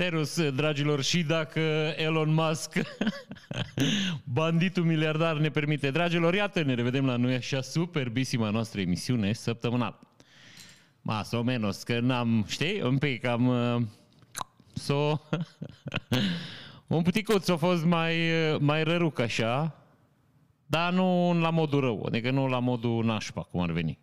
Serios, dragilor, și dacă Elon Musk, banditul miliardar, ne permite. Dragilor, iată, ne revedem la noi așa superbisima noastră emisiune săptămânal. Mas o menos, că n-am, știi, un pic am... Uh, so, un puticuț a fost mai, uh, mai răruc așa, dar nu la modul rău, adică nu la modul nașpa, cum ar veni.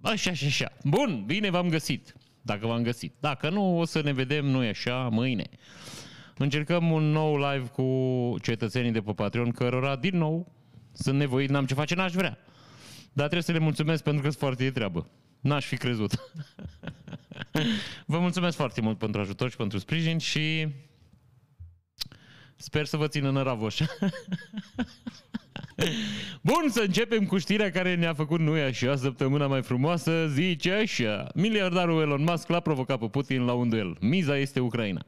Așa și așa. Bun, bine v-am găsit dacă v-am găsit. Dacă nu, o să ne vedem noi așa mâine. Încercăm un nou live cu cetățenii de pe Patreon, cărora, din nou, sunt nevoit, n-am ce face, n-aș vrea. Dar trebuie să le mulțumesc pentru că sunt foarte de treabă. N-aș fi crezut. Vă mulțumesc foarte mult pentru ajutor și pentru sprijin și sper să vă țin în ravoș. Bun, să începem cu știrea care ne-a făcut noi așa săptămâna mai frumoasă. Zice așa, miliardarul Elon Musk l-a provocat pe Putin la un duel. Miza este Ucraina.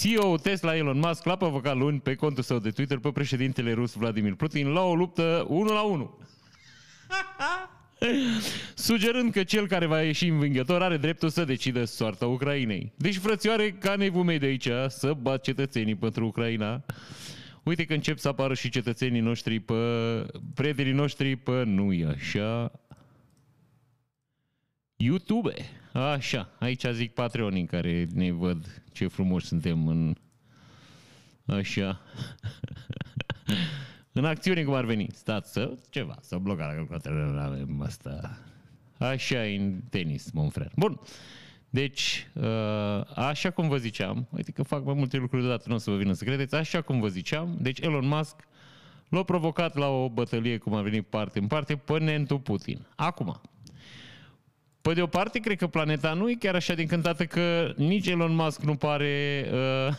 CEO Tesla Elon Musk l-a provocat luni pe contul său de Twitter pe președintele rus Vladimir Putin la o luptă 1 la 1. Sugerând că cel care va ieși învingător are dreptul să decidă soarta Ucrainei. Deci, frățioare, ca nevumei de aici, să bat cetățenii pentru Ucraina. Uite că încep să apară și cetățenii noștri pe, prietenii noștri pe, nu e așa, YouTube. Așa, aici zic Patreonii care ne văd ce frumoși suntem în... Așa. în acțiune cum ar veni. Stați să ceva, să bloca la calculatorul, avem asta. Așa e în tenis, mon frère. Bun. Deci, uh, așa cum vă ziceam, uite că fac mai multe lucruri deodată, nu o să vă vină să credeți, așa cum vă ziceam, deci Elon Musk l-a provocat la o bătălie, cum a venit parte în parte, pe Nentu Putin. Acum, pe de o parte, cred că planeta nu e chiar așa de încântată că nici Elon Musk nu pare uh,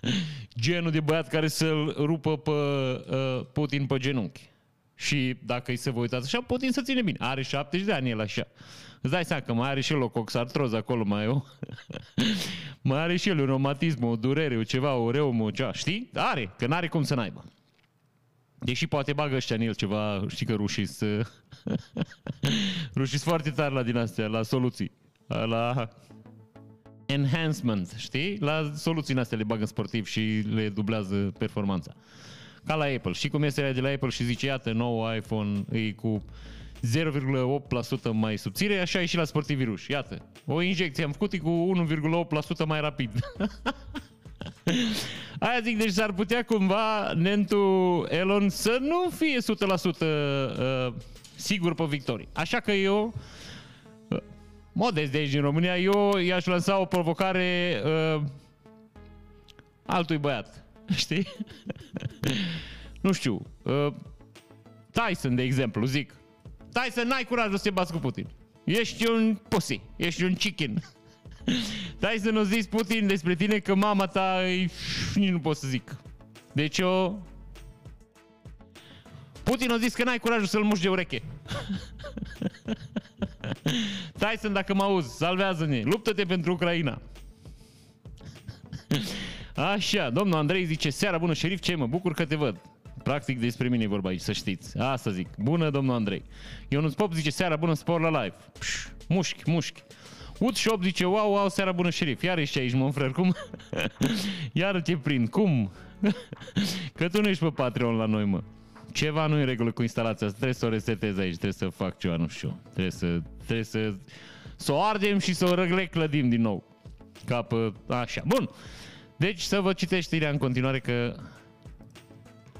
genul de băiat care să-l rupă pe uh, Putin pe genunchi. Și dacă îi se vă uitați așa, Putin să ține bine. Are 70 de ani el așa. Îți dai seama că mai are și el o coxartroză acolo, mai eu. mai are și el un romatism, o durere, o ceva, o reumă, ceva. Știi? Are, că n-are cum să n-aibă. Deși poate bagă ăștia în el ceva, știi că rușiți să... rușiți foarte tare la din astea, la soluții. La enhancement, știi? La soluții astea le bagă sportiv și le dublează performanța. Ca la Apple. Și cum este de la Apple și zice, iată, nou iPhone e cu 0,8% mai subțire, așa e și la sportivii ruși. Iată, o injecție am făcut cu 1,8% mai rapid. Aia zic, deci s-ar putea cumva Nentu Elon să nu fie 100% uh, sigur pe victorie. Așa că eu, uh, modest de aici din România, eu i-aș lansa o provocare uh, altui băiat. Știi? nu știu. Uh, Tyson, de exemplu, zic. Stai să n-ai curajul să te bați cu Putin. Ești un pussy, ești un chicken. Stai să nu zici Putin despre tine că mama ta e... nici nu pot să zic. Deci eu... Putin a zis că n-ai curajul să-l muși de ureche. Tyson, dacă mă auzi, salvează-ne, luptă-te pentru Ucraina. Așa, domnul Andrei zice, seara bună, șerif, ce mă bucur că te văd. Practic despre mine e vorba aici, să știți. Asta zic. Bună, domnul Andrei. Ionuț Pop zice, seara bună, spor la live. Pș, mușchi, mușchi. Ut Shop zice, wow, wow, seara bună, șerif. Iar ești aici, mă, frăr, cum? Iar te prind, cum? Că tu nu ești pe Patreon la noi, mă. Ceva nu e în regulă cu instalația asta. Trebuie să o resetez aici, trebuie să fac ceva, nu știu. Trebuie să, trebuie să, să o ardem și să o răgleclădim din nou. Ca pe, așa. Bun. Deci să vă citești știrea în continuare că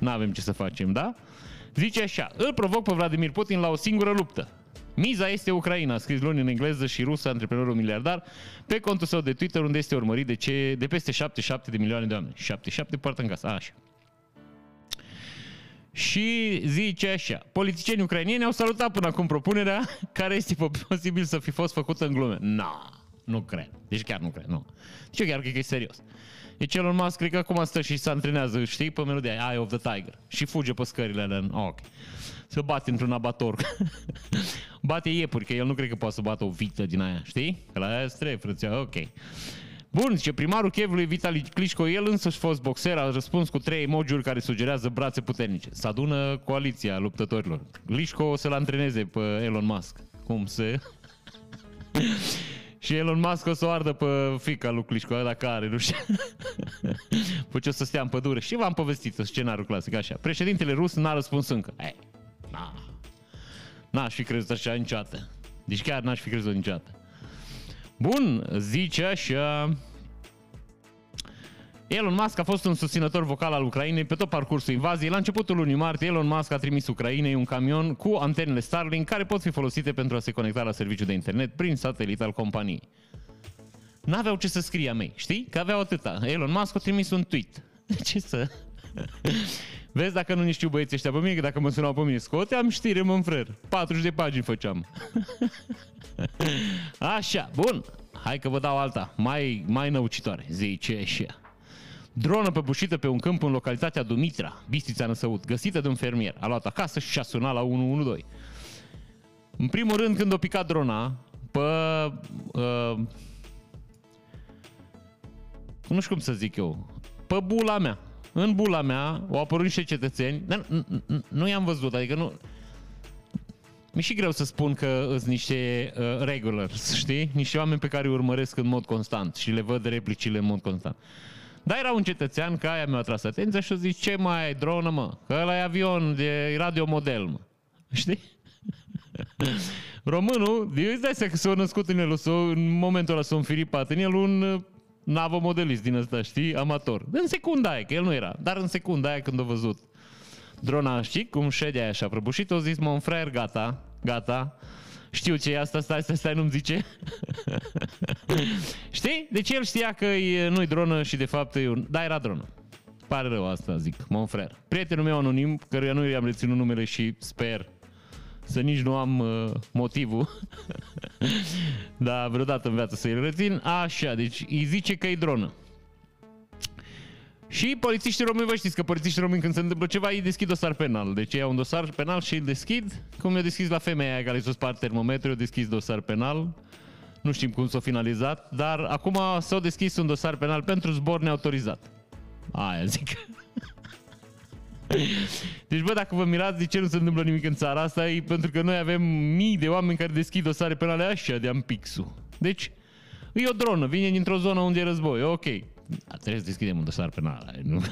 nu avem ce să facem, da? Zice așa, îl provoc pe Vladimir Putin la o singură luptă. Miza este Ucraina, scris luni în engleză și rusă, antreprenorul miliardar, pe contul său de Twitter, unde este urmărit de, ce, de peste 77 de milioane de oameni. 77 poartă în casă, așa. Și zice așa, politicienii ucrainieni au salutat până acum propunerea care este posibil să fi fost făcută în glume. Nu, no, nu cred. Deci chiar nu cred, nu. Deci eu chiar cred că e serios. Deci Elon Musk cred că acum stă și se antrenează, știi, pe melodia Eye of the Tiger. Și fuge pe scările alea. Oh, ok. Să bate într-un abator. bate iepuri, că el nu cred că poate să bată o vită din aia, știi? Că la aia trebuie, frăția, ok. Bun, zice, primarul Chevului Vitali Clișco, el însăși fost boxer, a răspuns cu trei emoji care sugerează brațe puternice. Să adună coaliția luptătorilor. Clișco o să-l antreneze pe Elon Musk. Cum se... Și Elon Musk o să o ardă pe fica lui Clișcu, dacă are, nu știu. Păi ce o să stea în pădure. Și v-am povestit scenariul clasic, așa. Președintele rus n-a răspuns încă. Ei, na. N-aș fi crezut așa niciodată. Deci chiar n-aș fi crezut niciodată. Bun, zice așa... Elon Musk a fost un susținător vocal al Ucrainei pe tot parcursul invaziei. La începutul lunii martie, Elon Musk a trimis Ucrainei un camion cu antenele Starlink care pot fi folosite pentru a se conecta la serviciul de internet prin satelit al companiei. N-aveau ce să scrie a mei, știi? Că aveau atâta. Elon Musk a trimis un tweet. Ce să... Vezi dacă nu ne știu băieții ăștia pe mine, că dacă mă sunau pe mine, scoteam știre, mă frăr. 40 de pagini făceam. Așa, bun. Hai că vă dau alta, mai, mai năucitoare. Zice așa. Dronă păbușită pe un câmp în localitatea Dumitra, Bistrița Năsăut, găsită de un fermier. A luat acasă și a sunat la 112. În primul rând, când o picat drona, pe... Uh, nu știu cum să zic eu, pe bula mea. În bula mea au apărut niște cetățeni, dar nu i-am văzut, adică nu... Mi-e și greu să spun că sunt niște uh, regulars, știi? Niște oameni pe care îi urmăresc în mod constant și le văd replicile în mod constant. Dar era un cetățean, că aia mi-a atras atenția și a zis, ce mai ai, dronă, mă? Că ăla e avion de radiomodel, mă. Știi? Românul, îți dai seama că s-a născut în el, s-a, în momentul ăla s-a înfiripat în el un uh, navă modelist din ăsta, știi, amator. În secunda aia, că el nu era, dar în secunda aia când a văzut drona, știi, cum ședea așa prăbușit, a zis, mă, fraier, gata, gata, știu ce e asta, stai, stai, stai, nu-mi zice. Știi? Deci el știa că e, nu-i dronă și de fapt e un... Da, era dronă. Pare rău asta, zic, mon frère. Prietenul meu anonim, căruia nu i-am reținut numele și sper să nici nu am uh, motivul, dar vreodată în viață să-i rețin. Așa, deci îi zice că e dronă. Și polițiștii români, vă știți că polițiștii români când se întâmplă ceva, îi deschid dosar penal. Deci ei au un dosar penal și îl deschid, cum i-a deschis la femeia aia care i-a spart termometru, i-a deschis dosar penal. Nu știm cum s-a finalizat, dar acum s-a deschis un dosar penal pentru zbor neautorizat. Aia zic. Deci, bă, dacă vă mirați de ce nu se întâmplă nimic în țara asta, e pentru că noi avem mii de oameni care deschid dosare penale așa de ampixul. Deci, e o dronă, vine dintr-o zonă unde e război, ok. Trebuie să deschidem un dosar penal. Nu?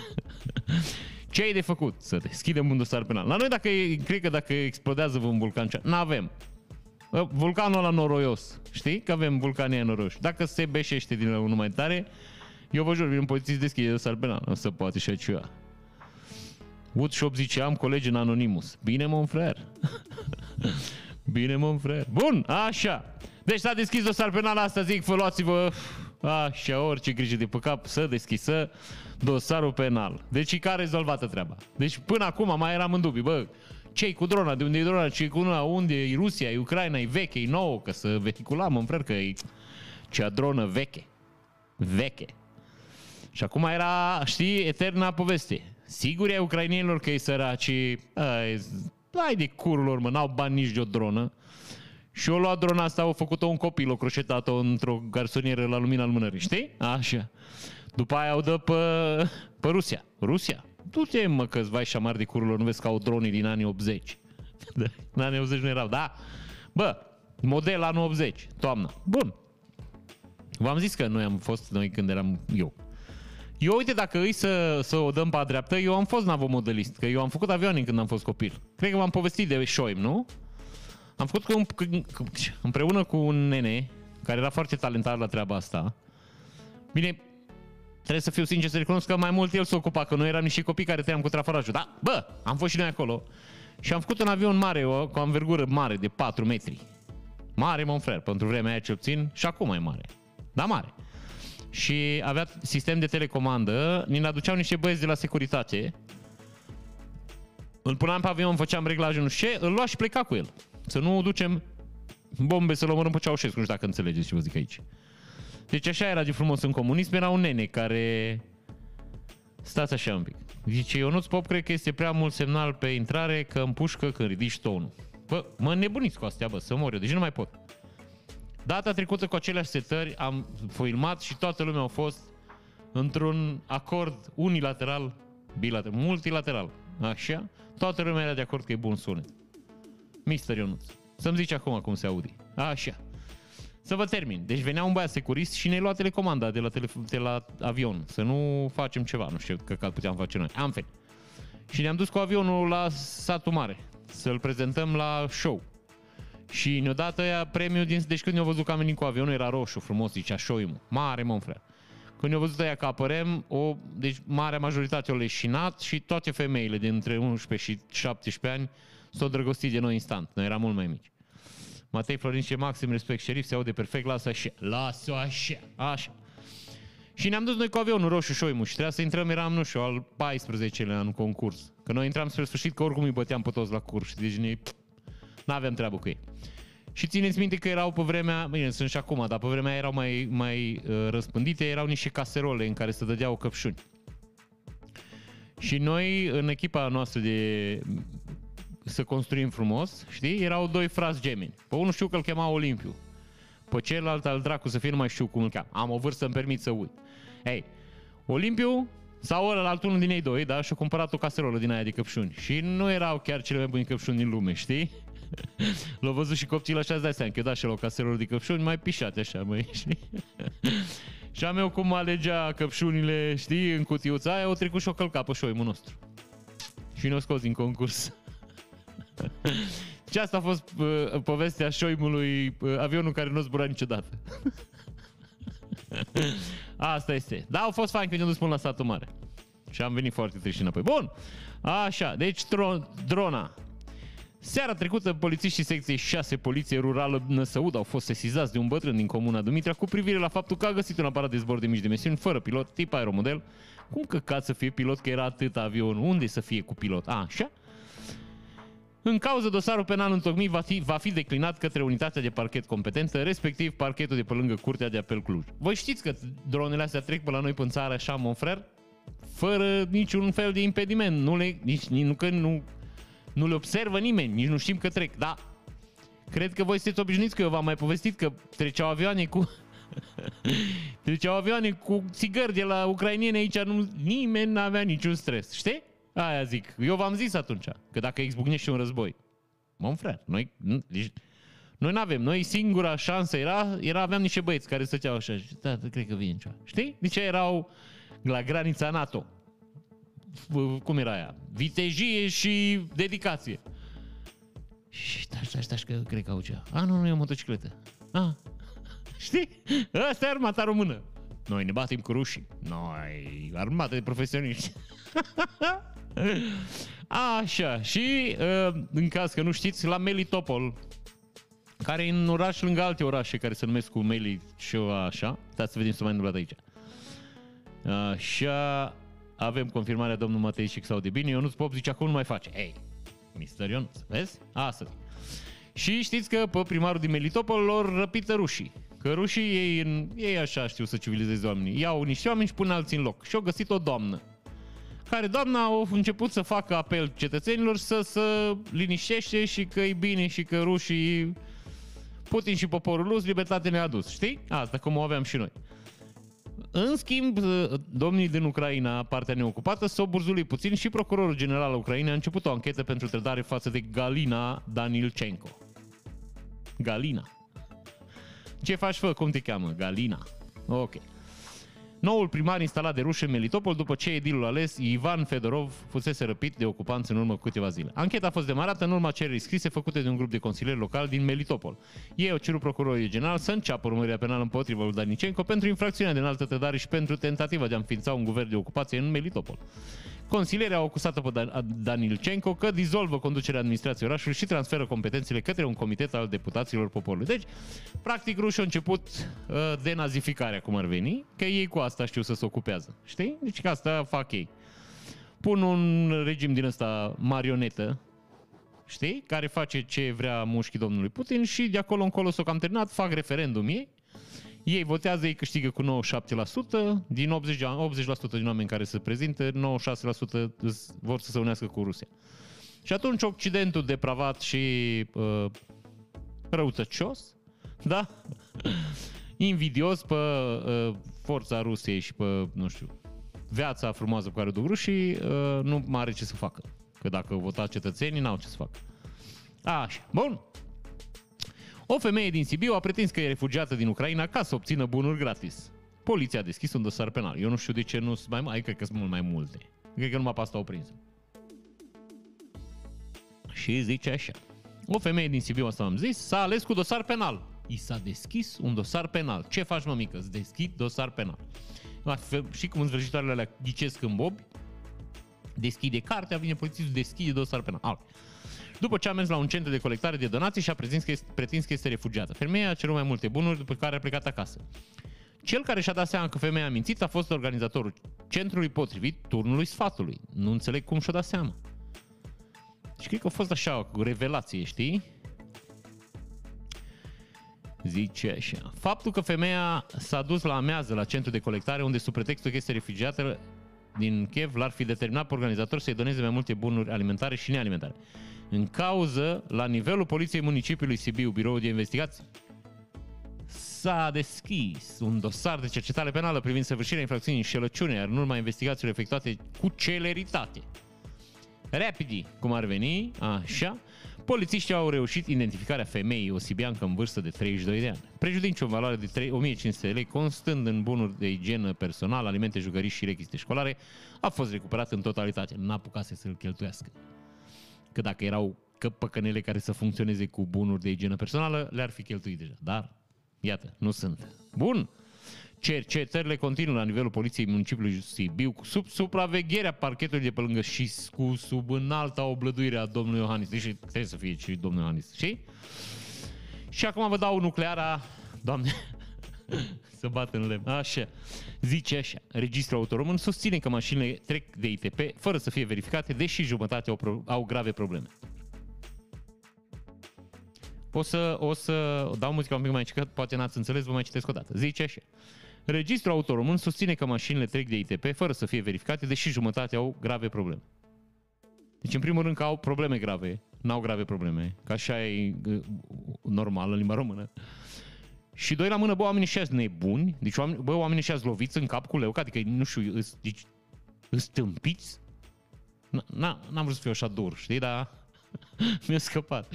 Ce ai de făcut? Să deschidem un dosar penal. La noi, dacă e, cred că dacă explodează un vulcan, nu avem. Vulcanul ăla noroios. Știi? Că avem vulcanii noroși. Dacă se beșește din unul mai tare, eu vă jur, vin un polițist deschide dosar penal. Nu se poate și ceva. Wood Shop zice, am colegi în Anonymous. Bine, mon frère. Bine, mon frère. Bun, așa. Deci s-a deschis dosar penal asta, zic, vă luați-vă Așa, orice grijă de păcat să deschisă dosarul penal. Deci care rezolvată treaba. Deci până acum mai eram în dubii, bă, ce cu drona, de unde e drona, ce cu una, unde e Rusia, e Ucraina, e veche, e nouă, că să vehiculam, în frăr, că e cea dronă veche. Veche. Și acum era, știi, eterna poveste. Sigur e ucrainienilor că e săraci, ai, ai de curul lor, mă, n-au bani nici de o dronă. Și o luat drona asta, au făcut-o un copil, o croșetat-o într-o garsonieră la lumina lumânării, știi? Așa. După aia o dă pe, pe Rusia. Rusia? Du-te, mă, că vai șamar de cururilor, nu vezi că au dronii din anii 80. în anii 80 nu erau, da? Bă, model anul 80, toamnă. Bun. V-am zis că noi am fost, noi când eram eu. Eu, uite, dacă îi să, să o dăm pe dreaptă, eu am fost navomodelist, că eu am făcut avioane când am fost copil. Cred că v-am povestit de Șoim, nu? Am făcut cu, cu, împreună cu un nene care era foarte talentat la treaba asta. Bine, trebuie să fiu sincer să recunosc că mai mult el s-a ocupat, că noi eram niște copii care trăiam cu trafarajul. Da, bă, am fost și noi acolo. Și am făcut un avion mare, o, cu o învergură mare, de 4 metri. Mare, mon frère, pentru vremea aia ce obțin, și acum e mare. Da, mare. Și avea sistem de telecomandă, ne aduceau niște băieți de la securitate. Îl puneam pe avion, făceam reglajul, nu știu ce, îl lua și pleca cu el. Să nu ducem bombe să-l omorâm pe Ceaușescu, nu știu dacă înțelegeți ce vă zic aici. Deci așa era de frumos în comunism, era un nene care... Stați așa un pic. Zice, Ionuț Pop cred că este prea mult semnal pe intrare că împușcă când ridici tonul. Bă, mă nebuniți cu astea, bă, să mor eu, deci nu mai pot. Data trecută cu aceleași setări am filmat și toată lumea a fost într-un acord unilateral, bilateral, multilateral. Așa? Toată lumea era de acord că e bun sunet. Mister Ionuț. Să-mi zici acum cum se aude. Așa. Să vă termin. Deci venea un băiat securist și ne lua telecomanda de la, telef- de la avion. Să nu facem ceva, nu știu că puteam face noi. Am fel. Și ne-am dus cu avionul la satul mare. Să-l prezentăm la show. Și ne-a dat aia premiul din... Deci când ne-au văzut că am venit cu avionul, era roșu, frumos, zicea show Mare, mă, frate. Când ne-au văzut aia că apărăm, o, deci marea majoritate au leșinat și toate femeile dintre 11 și 17 ani s-au drăgostit de noi instant. Noi eram mult mai mici. Matei Florin și maxim respect șerif, se aude perfect, lasă așa. Lasă așa. Așa. Și ne-am dus noi cu avionul roșu șoimu și trebuia să intrăm, eram, nu știu, al 14-lea în concurs. Că noi intram spre sfârșit, că oricum îi băteam pe toți la curs. Deci ne... n-aveam treabă cu ei. Și țineți minte că erau pe vremea, bine, sunt și acum, dar pe vremea erau mai, mai uh, răspândite, erau niște caserole în care se dădeau căpșuni. Și noi, în echipa noastră de să construim frumos, știi, erau doi frați gemeni. Pe unul știu că îl chema Olimpiu. Pe celălalt al dracu să fie nu mai știu cum îl cheam. Am o vârstă, îmi permit să uit. Ei, Olimpiu sau ălalt unul din ei doi, da, și-a cumpărat o caserolă din aia de căpșuni. Și nu erau chiar cele mai bune căpșuni din lume, știi? L-au văzut și copilul așa, îți dai seama, că eu da și la o caserolă de căpșuni mai pișate așa, măi, știi? și am eu cum alegea căpșunile, știi, în cutiuța aia, o trecut și o călca pe șoimul nostru. Și ne-o scos din concurs. Și asta a fost uh, povestea șoimului, uh, avionul care nu zbura niciodată. asta este. Da, au fost fain când ne-am dus până la satul mare. Și am venit foarte trist înapoi. Bun, așa, deci tro- drona. Seara trecută, polițiștii secției 6 Poliție Rurală Năsăud au fost sesizați de un bătrân din comuna Dumitrea cu privire la faptul că a găsit un aparat de zbor de mici dimensiuni, fără pilot, tip aeromodel. Cum căcat să fie pilot, că era atât avion? Unde să fie cu pilot? A, așa? În cauză, dosarul penal întocmit va fi, va fi declinat către unitatea de parchet competentă, respectiv parchetul de pe lângă Curtea de Apel Cluj. Voi știți că dronele astea trec pe la noi pe țară așa, mon frer? Fără niciun fel de impediment. Nu le, nici, nu, că nu nu le observă nimeni, nici nu știm că trec. Da, cred că voi sunteți obișnuiți că eu v-am mai povestit că treceau avioane cu... treceau avioane cu țigări de la ucrainieni aici, nu, nimeni n-avea niciun stres. Știi? Aia zic. Eu v-am zis atunci că dacă izbucnește un război, mă frate, noi, deci, noi n-avem, noi singura șansă era, era aveam niște băieți care stăteau așa, da, cred că vine ceva. Știi? Deci erau la granița NATO cum era aia? Vitejie și dedicație. Și stai, stai, stai, că cred că au ceva. A, nu, nu e o motocicletă. A, știi? Asta e armata română. Noi ne batem cu rușii. Noi, armată de profesioniști. Așa, și uh, în caz că nu știți, la Melitopol, care e în oraș lângă alte orașe care se numesc cu Meli și așa. Stați să vedem ce mai întâmplat aici. Așa, avem confirmarea domnului Matei și sau de bine, Ionuț Pop zice acum nu mai face. Ei, Mister Ionuț, vezi? Astăzi. Și știți că pe primarul din Melitopol lor răpită rușii. Că rușii ei, ei așa știu să civilizeze oamenii. Iau niște oameni și pun alții în loc. Și au găsit o doamnă care doamna a început să facă apel cetățenilor să se liniștește și că e bine și că rușii Putin și poporul rus libertate ne-a adus, știi? Asta cum o aveam și noi. În schimb, domnii din Ucraina, partea neocupată, s-au burzului puțin și procurorul general al Ucrainei a început o anchetă pentru trădare față de Galina Danilchenko. Galina. Ce faci, fă? Cum te cheamă? Galina. Ok. Noul primar instalat de ruși în Melitopol după ce edilul ales, Ivan Fedorov, fusese răpit de ocupanți în urmă cu câteva zile. Ancheta a fost demarată în urma cererii scrise făcute de un grup de consilieri local din Melitopol. Ei au cerut procurorului general să înceapă urmărirea penală împotriva lui Danicenco pentru infracțiunea de înaltă tădare și pentru tentativa de a înființa un guvern de ocupație în Melitopol. Consilierii au acuzat pe Danilcenco că dizolvă conducerea administrației orașului și transferă competențele către un comitet al deputaților poporului. Deci, practic, rușii au început uh, denazificarea, cum ar veni, că ei cu asta știu să se ocupează. Știi? Deci că asta fac ei. Pun un regim din ăsta marionetă, știi? Care face ce vrea mușchii domnului Putin și de acolo încolo s-o cam terminat, fac referendum ei ei votează, ei câștigă cu 97%, din 80, 80% din oameni care se prezintă, 96% vor să se unească cu Rusia. Și atunci Occidentul depravat și uh, răutăcios, da? invidios pe uh, forța Rusiei și pe, nu știu, viața frumoasă pe care o duc rușii, uh, nu mai are ce să facă. Că dacă vota cetățenii, n-au ce să facă. Așa, bun. O femeie din Sibiu a pretins că e refugiată din Ucraina ca să obțină bunuri gratis. Poliția a deschis un dosar penal. Eu nu știu de ce nu sunt mai mai, cred că sunt mult mai multe. Cred că numai pe asta au prins. Și zice așa. O femeie din Sibiu, asta am zis, s-a ales cu dosar penal. I s-a deschis un dosar penal. Ce faci, mămică? Îți deschid dosar penal. Și cum înzvrăjitoarele alea ghicesc în bobi, deschide cartea, vine polițistul, deschide dosar penal. Alt. După ce a mers la un centru de colectare de donații și a pretins că este, pretins că este refugiată. Femeia a cerut mai multe bunuri, după care a plecat acasă. Cel care și-a dat seama că femeia a mințit a fost organizatorul centrului potrivit turnului sfatului. Nu înțeleg cum și-a dat seama. Și cred că a fost așa, o revelație, știi? Zice așa. Faptul că femeia s-a dus la amează la centru de colectare, unde sub pretextul că este refugiată din Kiev, l-ar fi determinat pe organizator să-i doneze mai multe bunuri alimentare și nealimentare. În cauză, la nivelul Poliției Municipiului Sibiu, Biroul de Investigații, s-a deschis un dosar de cercetare penală privind săvârșirea infracțiunii înșelăciune, iar în urma investigațiilor efectuate cu celeritate. Rapidi, cum ar veni, așa, polițiștii au reușit identificarea femeii, o sibiancă în vârstă de 32 de ani. Prejudiciul în valoare de 3, 1500 de lei, constând în bunuri de igienă personală, alimente, jucării și rechizite școlare, a fost recuperat în totalitate. N-a apucat să-l cheltuiască. Că dacă erau păcănele care să funcționeze cu bunuri de igienă personală, le-ar fi cheltuit deja. Dar, iată, nu sunt. Bun! Cercetările continuă la nivelul Poliției Municipiului Sibiu cu sub supravegherea parchetului de pe lângă și cu sub înalta oblăduire a domnului Iohannis. Deci trebuie să fie și domnul Iohannis, știi? Și acum vă dau nucleara, doamne, să bat în lemn. Așa. Zice așa. Registrul autoromân susține că mașinile trec de ITP fără să fie verificate, deși jumătate au, pro- au grave probleme. O să, o să dau muzica un pic mai că poate n-ați înțeles, vă mai citesc o dată. Zice așa. Registrul autoromân susține că mașinile trec de ITP fără să fie verificate, deși jumătate au grave probleme. Deci, în primul rând, că au probleme grave, n-au grave probleme, că așa e normal în limba română. Și doi la mână, bă, oamenii ăștia nebuni, deci oameni, bă, oamenii ăștia loviți în cap cu leu, adică, nu știu, îs, deci, îs tâmpiți? N-am vrut să fiu așa dur, știi, dar mi-a scăpat.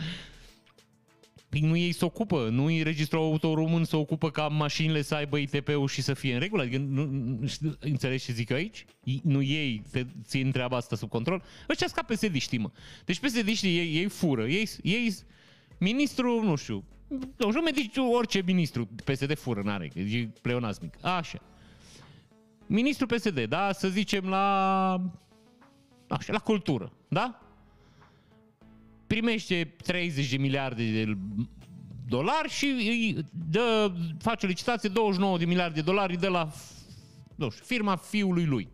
Păi nu ei se ocupă, nu e registrul auto român se ocupă ca mașinile să aibă ITP-ul și să fie în regulă. Adică, nu, nu, înțelegi ce zic eu aici? Nu ei te țin treaba asta sub control? Ăștia ca psd știi mă. Deci psd ei, ei fură, ei, ei ministru, nu știu, nu știu, medici, orice ministru PSD fură, n-are, e pleonasmic. Așa. Ministrul PSD, da, să zicem la, așa, la cultură, da? primește 30 de miliarde de dolari și îi dă, face licitație 29 de miliarde de dolari, îi dă la nu știu, firma fiului lui.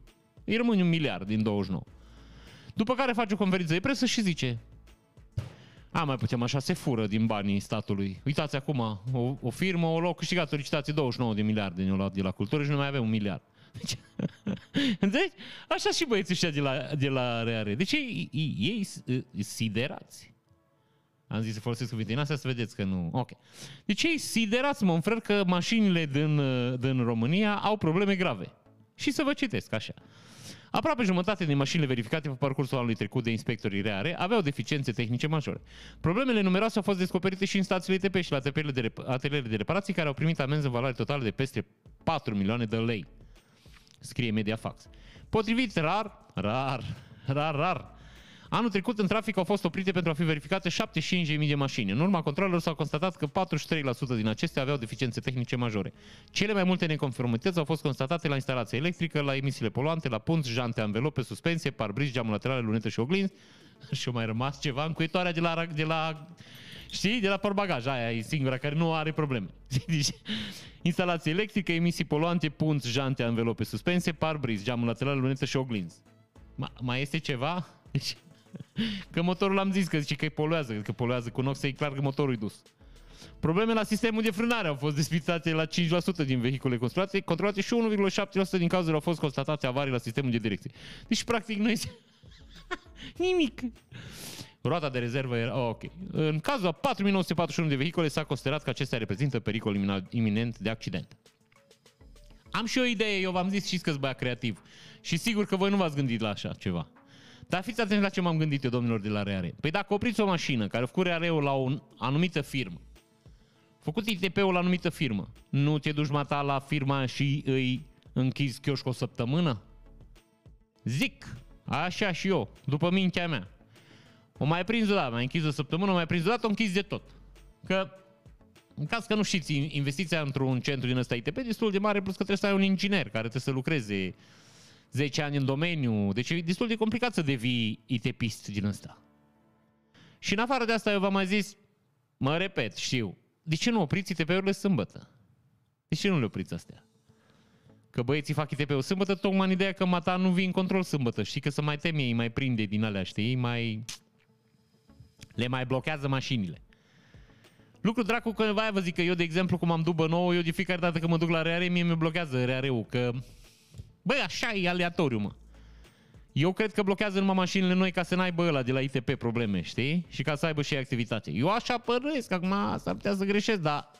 Îi rămâne un miliard din 29. După care face o conferință de presă și zice a, mai putem așa, se fură din banii statului. Uitați acum, o, o firmă o luat câștigat o licitație 29 de miliarde ne luat de la cultură și nu mai avem un miliard. Deci, înțelegi? Așa și băieții ăștia de la, de la Reare. Deci ei, ei, ei, ei siderați. Am zis să folosesc cuvinte astea să vedeți că nu... Ok. Deci ei siderați, mă înfrăr, că mașinile din, din România au probleme grave. Și să vă citesc așa. Aproape jumătate din mașinile verificate pe parcursul anului trecut de inspectorii reare aveau deficiențe tehnice majore. Problemele numeroase au fost descoperite și în stațiile ITP și la atelierele de, rep- atelierele de reparații care au primit amenzi în valoare totală de peste 4 milioane de lei scrie Mediafax. Potrivit rar, rar, rar, rar, Anul trecut în trafic au fost oprite pentru a fi verificate 75.000 de mașini. În urma controlelor s-a constatat că 43% din acestea aveau deficiențe tehnice majore. Cele mai multe neconformități au fost constatate la instalația electrică, la emisiile poluante, la punți, jante, anvelope, suspensie, parbrizi, geamul laterale, lunete și oglinzi. și a mai rămas ceva încuitoarea de la, de la Știi? De la portbagaj. Aia e singura care nu are probleme. Deci, instalație electrică, emisii poluante, punți, jante, anvelope suspense, parbriz, geamul lateral, lunetă și oglinzi. Ma, mai este ceva? Deci, că motorul am zis că zice că poluează, că poluează cu noxe, e clar că motorul e dus. Probleme la sistemul de frânare au fost despitate la 5% din vehicule controlate, controlate și 1,7% din cauzuri au fost constatate avarii la sistemul de direcție. Deci, practic, noi... Nimic. Roata de rezervă era... Oh, ok. În cazul a 4941 de vehicule s-a considerat că acestea reprezintă pericol iminent de accident. Am și o idee, eu v-am zis și că băiat creativ. Și sigur că voi nu v-ați gândit la așa ceva. Dar fiți atenți la ce m-am gândit eu, domnilor de la Reare. Păi dacă opriți o mașină care a făcut Reareul la o anumită firmă, făcut ITP-ul la anumită firmă. Nu te duci mata la firma și îi închizi chioșc o săptămână? Zic, așa și eu, după mintea mea. O mai prins o dată, mai închis o săptămână, o mai prins o dată, o închis de tot. Că, în caz că nu știți, investiția într-un centru din ăsta ITP e destul de mare, plus că trebuie să ai un inginer care trebuie să lucreze 10 ani în domeniu. Deci e destul de complicat să devii ITPist din ăsta. Și în afară de asta eu v-am mai zis, mă repet, știu, de ce nu opriți ITP-urile sâmbătă? De ce nu le opriți astea? Că băieții fac ITP-ul sâmbătă, tocmai în ideea că mata nu vin în control sâmbătă. Știi că să mai teme ei, mai prinde din alea, știi? Mai... Le mai blochează mașinile. Lucru dracu că vă zic că eu, de exemplu, cum am dubă nouă, eu de fiecare dată când mă duc la reare, mie mi blochează reareu, că... Băi, așa e aleatoriu, mă. Eu cred că blochează numai mașinile noi ca să n-aibă ăla de la ITP probleme, știi? Și ca să aibă și activitate. Eu așa părăsc, acum s-ar putea să greșesc, dar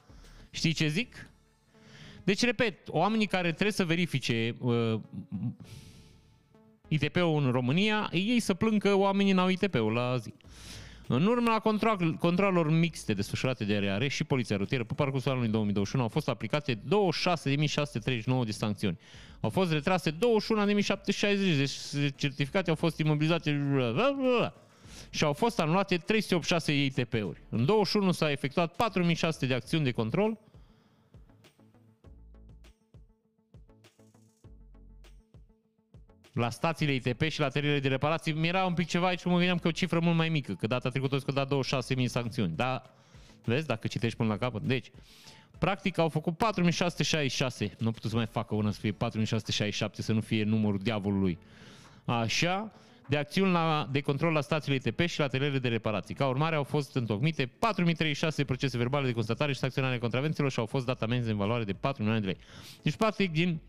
știi ce zic? Deci, repet, oamenii care trebuie să verifice uh, ITP-ul în România, ei să plâng că oamenii n-au ITP-ul la zi. În urma control, controlelor mixte desfășurate de RAR și Poliția Rutieră pe parcursul anului 2021 au fost aplicate 26.639 de sancțiuni. Au fost retrase 21.760 de certificate, au fost imobilizate și au fost anulate 386 ITP-uri. În 21 s-a efectuat 4.600 de acțiuni de control, la stațiile ITP și la atelierele de reparații, mi-era un pic ceva aici, mă gândeam că o cifră mult mai mică, că data trecută o dat 26.000 sancțiuni. Da, vezi, dacă citești până la capăt. Deci, practic au făcut 4666, nu putut să mai facă una să fie 4667, să nu fie numărul diavolului. Așa, de acțiuni la, de control la stațiile ITP și la atelierele de reparații. Ca urmare au fost întocmite 4036 procese verbale de constatare și sancționare contravențiilor și au fost dat amenzi în valoare de 4 milioane de lei. Deci, practic, din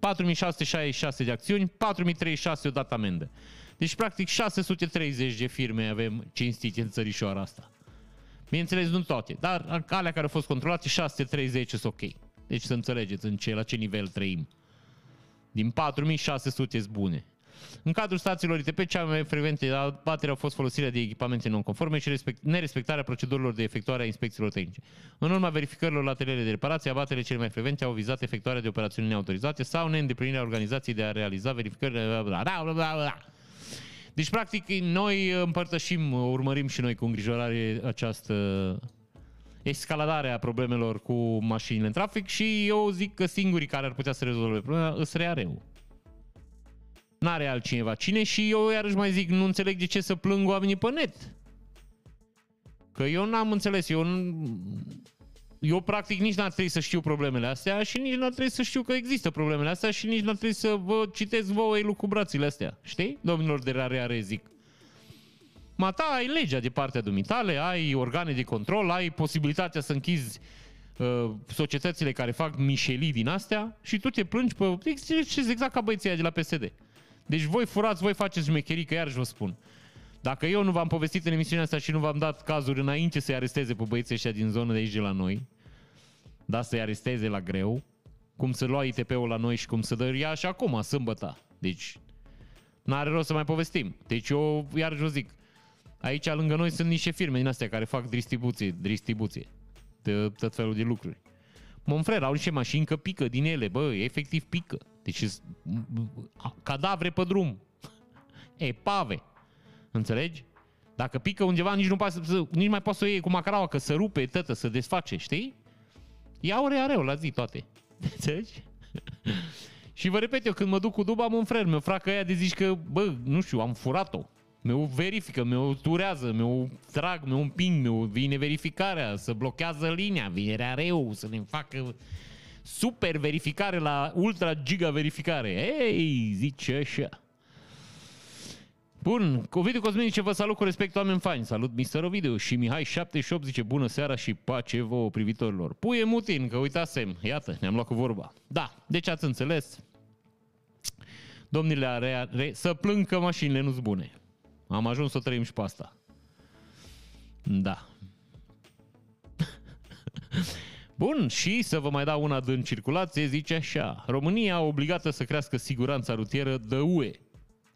4666 de acțiuni, 4036 o dat amendă. Deci, practic, 630 de firme avem cinstite în țărișoara asta. Bineînțeles, nu toate, dar alea care au fost controlate, 630 sunt ok. Deci să înțelegeți în ce, la ce nivel trăim. Din 4600 sunt bune. În cadrul stațiilor ITP, cea mai frecventă abatere au fost folosirea de echipamente non-conforme și respect, nerespectarea procedurilor de efectuare a inspecțiilor tehnice. În urma verificărilor la atelierele de reparație, abaterile cele mai frecvente au vizat efectuarea de operațiuni neautorizate sau neîndeplinirea organizației de a realiza verificările. Bla, bla, bla, bla, bla. Deci, practic, noi împărtășim, urmărim și noi cu îngrijorare această escaladare a problemelor cu mașinile în trafic și eu zic că singurii care ar putea să rezolve problema sunt reareu. N-are altcineva. Cine și eu iarăși mai zic, nu înțeleg de ce să plâng oamenii pe net. Că eu n-am înțeles, eu, eu practic nici n-ar trebui să știu problemele astea și nici n-ar trebui să știu că există problemele astea și nici n-ar trebui să vă citesc vouă lucrubrațiile astea. Știi? Domnilor de rare are zic. Mata, ai legea de partea dumitale, ai organe de control, ai posibilitatea să închizi uh, societățile care fac mișelii din astea și tu te plângi pe... Exact ca băieții de la PSD. Deci voi furați, voi faceți șmecherii, că iarăși vă spun. Dacă eu nu v-am povestit în emisiunea asta și nu v-am dat cazuri înainte să-i aresteze pe băieții ăștia din zonă de aici de la noi, da, să-i aresteze la greu, cum să lua ITP-ul la noi și cum să dă ea și acum, sâmbătă. Deci, n-are rost să mai povestim. Deci eu iarăși vă zic, aici lângă noi sunt niște firme din astea care fac distribuție, distribuție de tot felul de lucruri. Monfrer, au niște mașini că pică din ele, bă, efectiv pică. Deci cadavre pe drum. Epave. Înțelegi? Dacă pică undeva, nici nu, poate să, nici mai poate să o iei cu macaraua, că să rupe, tătă, să desface, știi? Ia ore areu la zi toate. Înțelegi? și vă repet, eu când mă duc cu duba, am un frer, mi-o fracă aia de zici că, bă, nu știu, am furat-o. Mi-o verifică, mi-o turează, mi-o trag, mi-o împing, mi-o vine verificarea, să blochează linia, vine reareu, să ne facă super verificare la ultra giga verificare. Ei, zice așa. Bun, Ovidiu Cosminice vă salut cu respect, oameni faini. Salut, Mr. Ovidiu. Și Mihai78 zice bună seara și pace vouă privitorilor. Puie Mutin, că uitasem. Iată, ne-am luat cu vorba. Da, deci ați înțeles. Domnile, are, are, să plâng că mașinile nu-s bune. Am ajuns să trăim și pe asta. Da. Bun, și să vă mai dau una din circulație, zice așa. România obligată să crească siguranța rutieră de UE.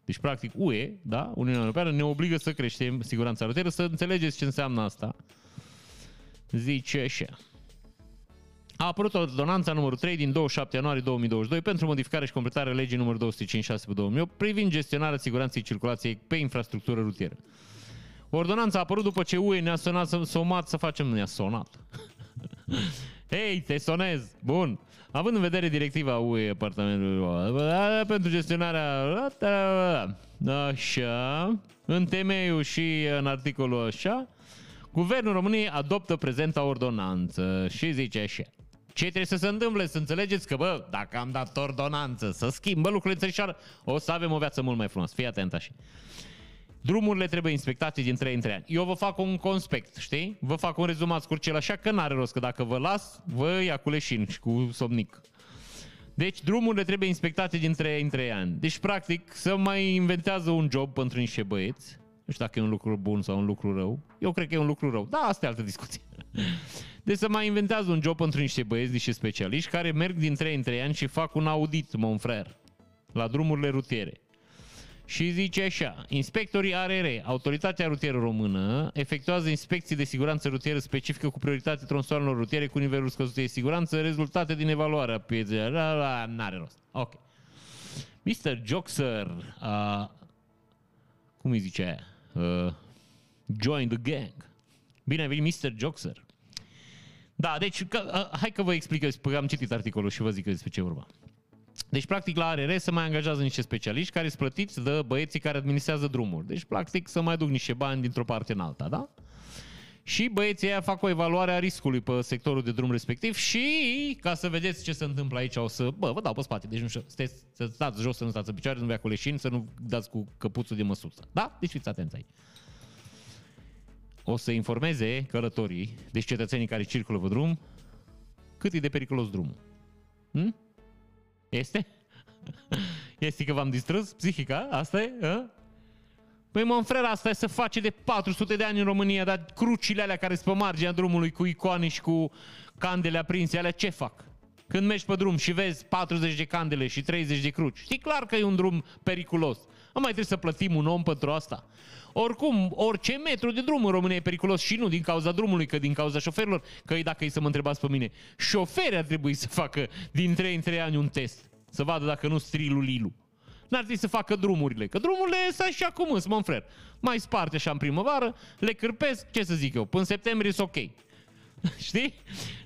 Deci, practic, UE, da, Uniunea Europeană, ne obligă să creștem siguranța rutieră, să înțelegeți ce înseamnă asta. Zice așa. A apărut ordonanța numărul 3 din 27 ianuarie 2022 pentru modificare și completarea legii numărul 256 pe 2008 privind gestionarea siguranței circulației pe infrastructură rutieră. Ordonanța a apărut după ce UE ne-a sunat, să, somat să facem, ne-a sonat. Hei, te sonez! Bun! Având în vedere directiva UE apartamentului pentru gestionarea așa, în temeiul și în articolul așa, Guvernul României adoptă prezenta ordonanță și zice așa. Ce trebuie să se întâmple? Să înțelegeți că, bă, dacă am dat ordonanță să schimbă lucrurile în țărișoară, o să avem o viață mult mai frumoasă. Fii atent așa. Drumurile trebuie inspectate din 3 în 3 ani. Eu vă fac un conspect, știi? Vă fac un rezumat scurt așa că n-are rost, că dacă vă las, vă ia cu leșin și cu somnic. Deci drumurile trebuie inspectate din 3 în 3 ani. Deci, practic, să mai inventează un job pentru niște băieți. Nu știu dacă e un lucru bun sau un lucru rău. Eu cred că e un lucru rău. Da, asta e altă discuție. Deci să mai inventează un job pentru niște băieți, niște specialiști, care merg din 3 în 3 ani și fac un audit, mon frère, la drumurile rutiere. Și zice așa, inspectorii ARR, Autoritatea Rutieră Română, efectuează inspecții de siguranță rutieră specifică cu prioritate tronsoanelor rutiere cu nivelul scăzut de siguranță, rezultate din evaluarea pieței. N-are rost. Ok. Mr. Joxer, uh, cum îi zice aia? Uh, join the gang. Bine ai venit, Mr. Joxer. Da, deci, că, uh, hai că vă explic, eu am citit articolul și vă zic despre ce vorba. Deci, practic, la ARR se mai angajează niște specialiști care sunt plătiți de băieții care administrează drumuri. Deci, practic, să mai duc niște bani dintr-o parte în alta, da? Și băieții aia fac o evaluare a riscului pe sectorul de drum respectiv și, ca să vedeți ce se întâmplă aici, o să, bă, vă dau pe spate, deci nu știu, să stați jos, să nu stați în picioare, să nu bea cu leșin, să nu dați cu căpuțul de măsuță. Da? Deci fiți atenți aici. O să informeze călătorii, deci cetățenii care circulă pe drum, cât e de periculos drumul. Hm? Este? Este că v-am distrus psihica? Asta e? A? Păi mă, frera, asta e să face de 400 de ani în România, dar crucile alea care sunt pe marginea drumului cu icoane și cu candele aprinse, alea ce fac? Când mergi pe drum și vezi 40 de candele și 30 de cruci, știi clar că e un drum periculos. Nu mai trebuie să plătim un om pentru asta. Oricum, orice metru de drum în România e periculos și nu din cauza drumului, că din cauza șoferilor, că dacă e să mă întrebați pe mine, șoferii ar trebui să facă din 3 în 3 ani un test, să vadă dacă nu strilu lilu. N-ar trebui să facă drumurile, că drumurile sunt așa cum sunt, mă frer. Mai sparte așa în primăvară, le cârpesc, ce să zic eu, până în septembrie sunt ok. Știi?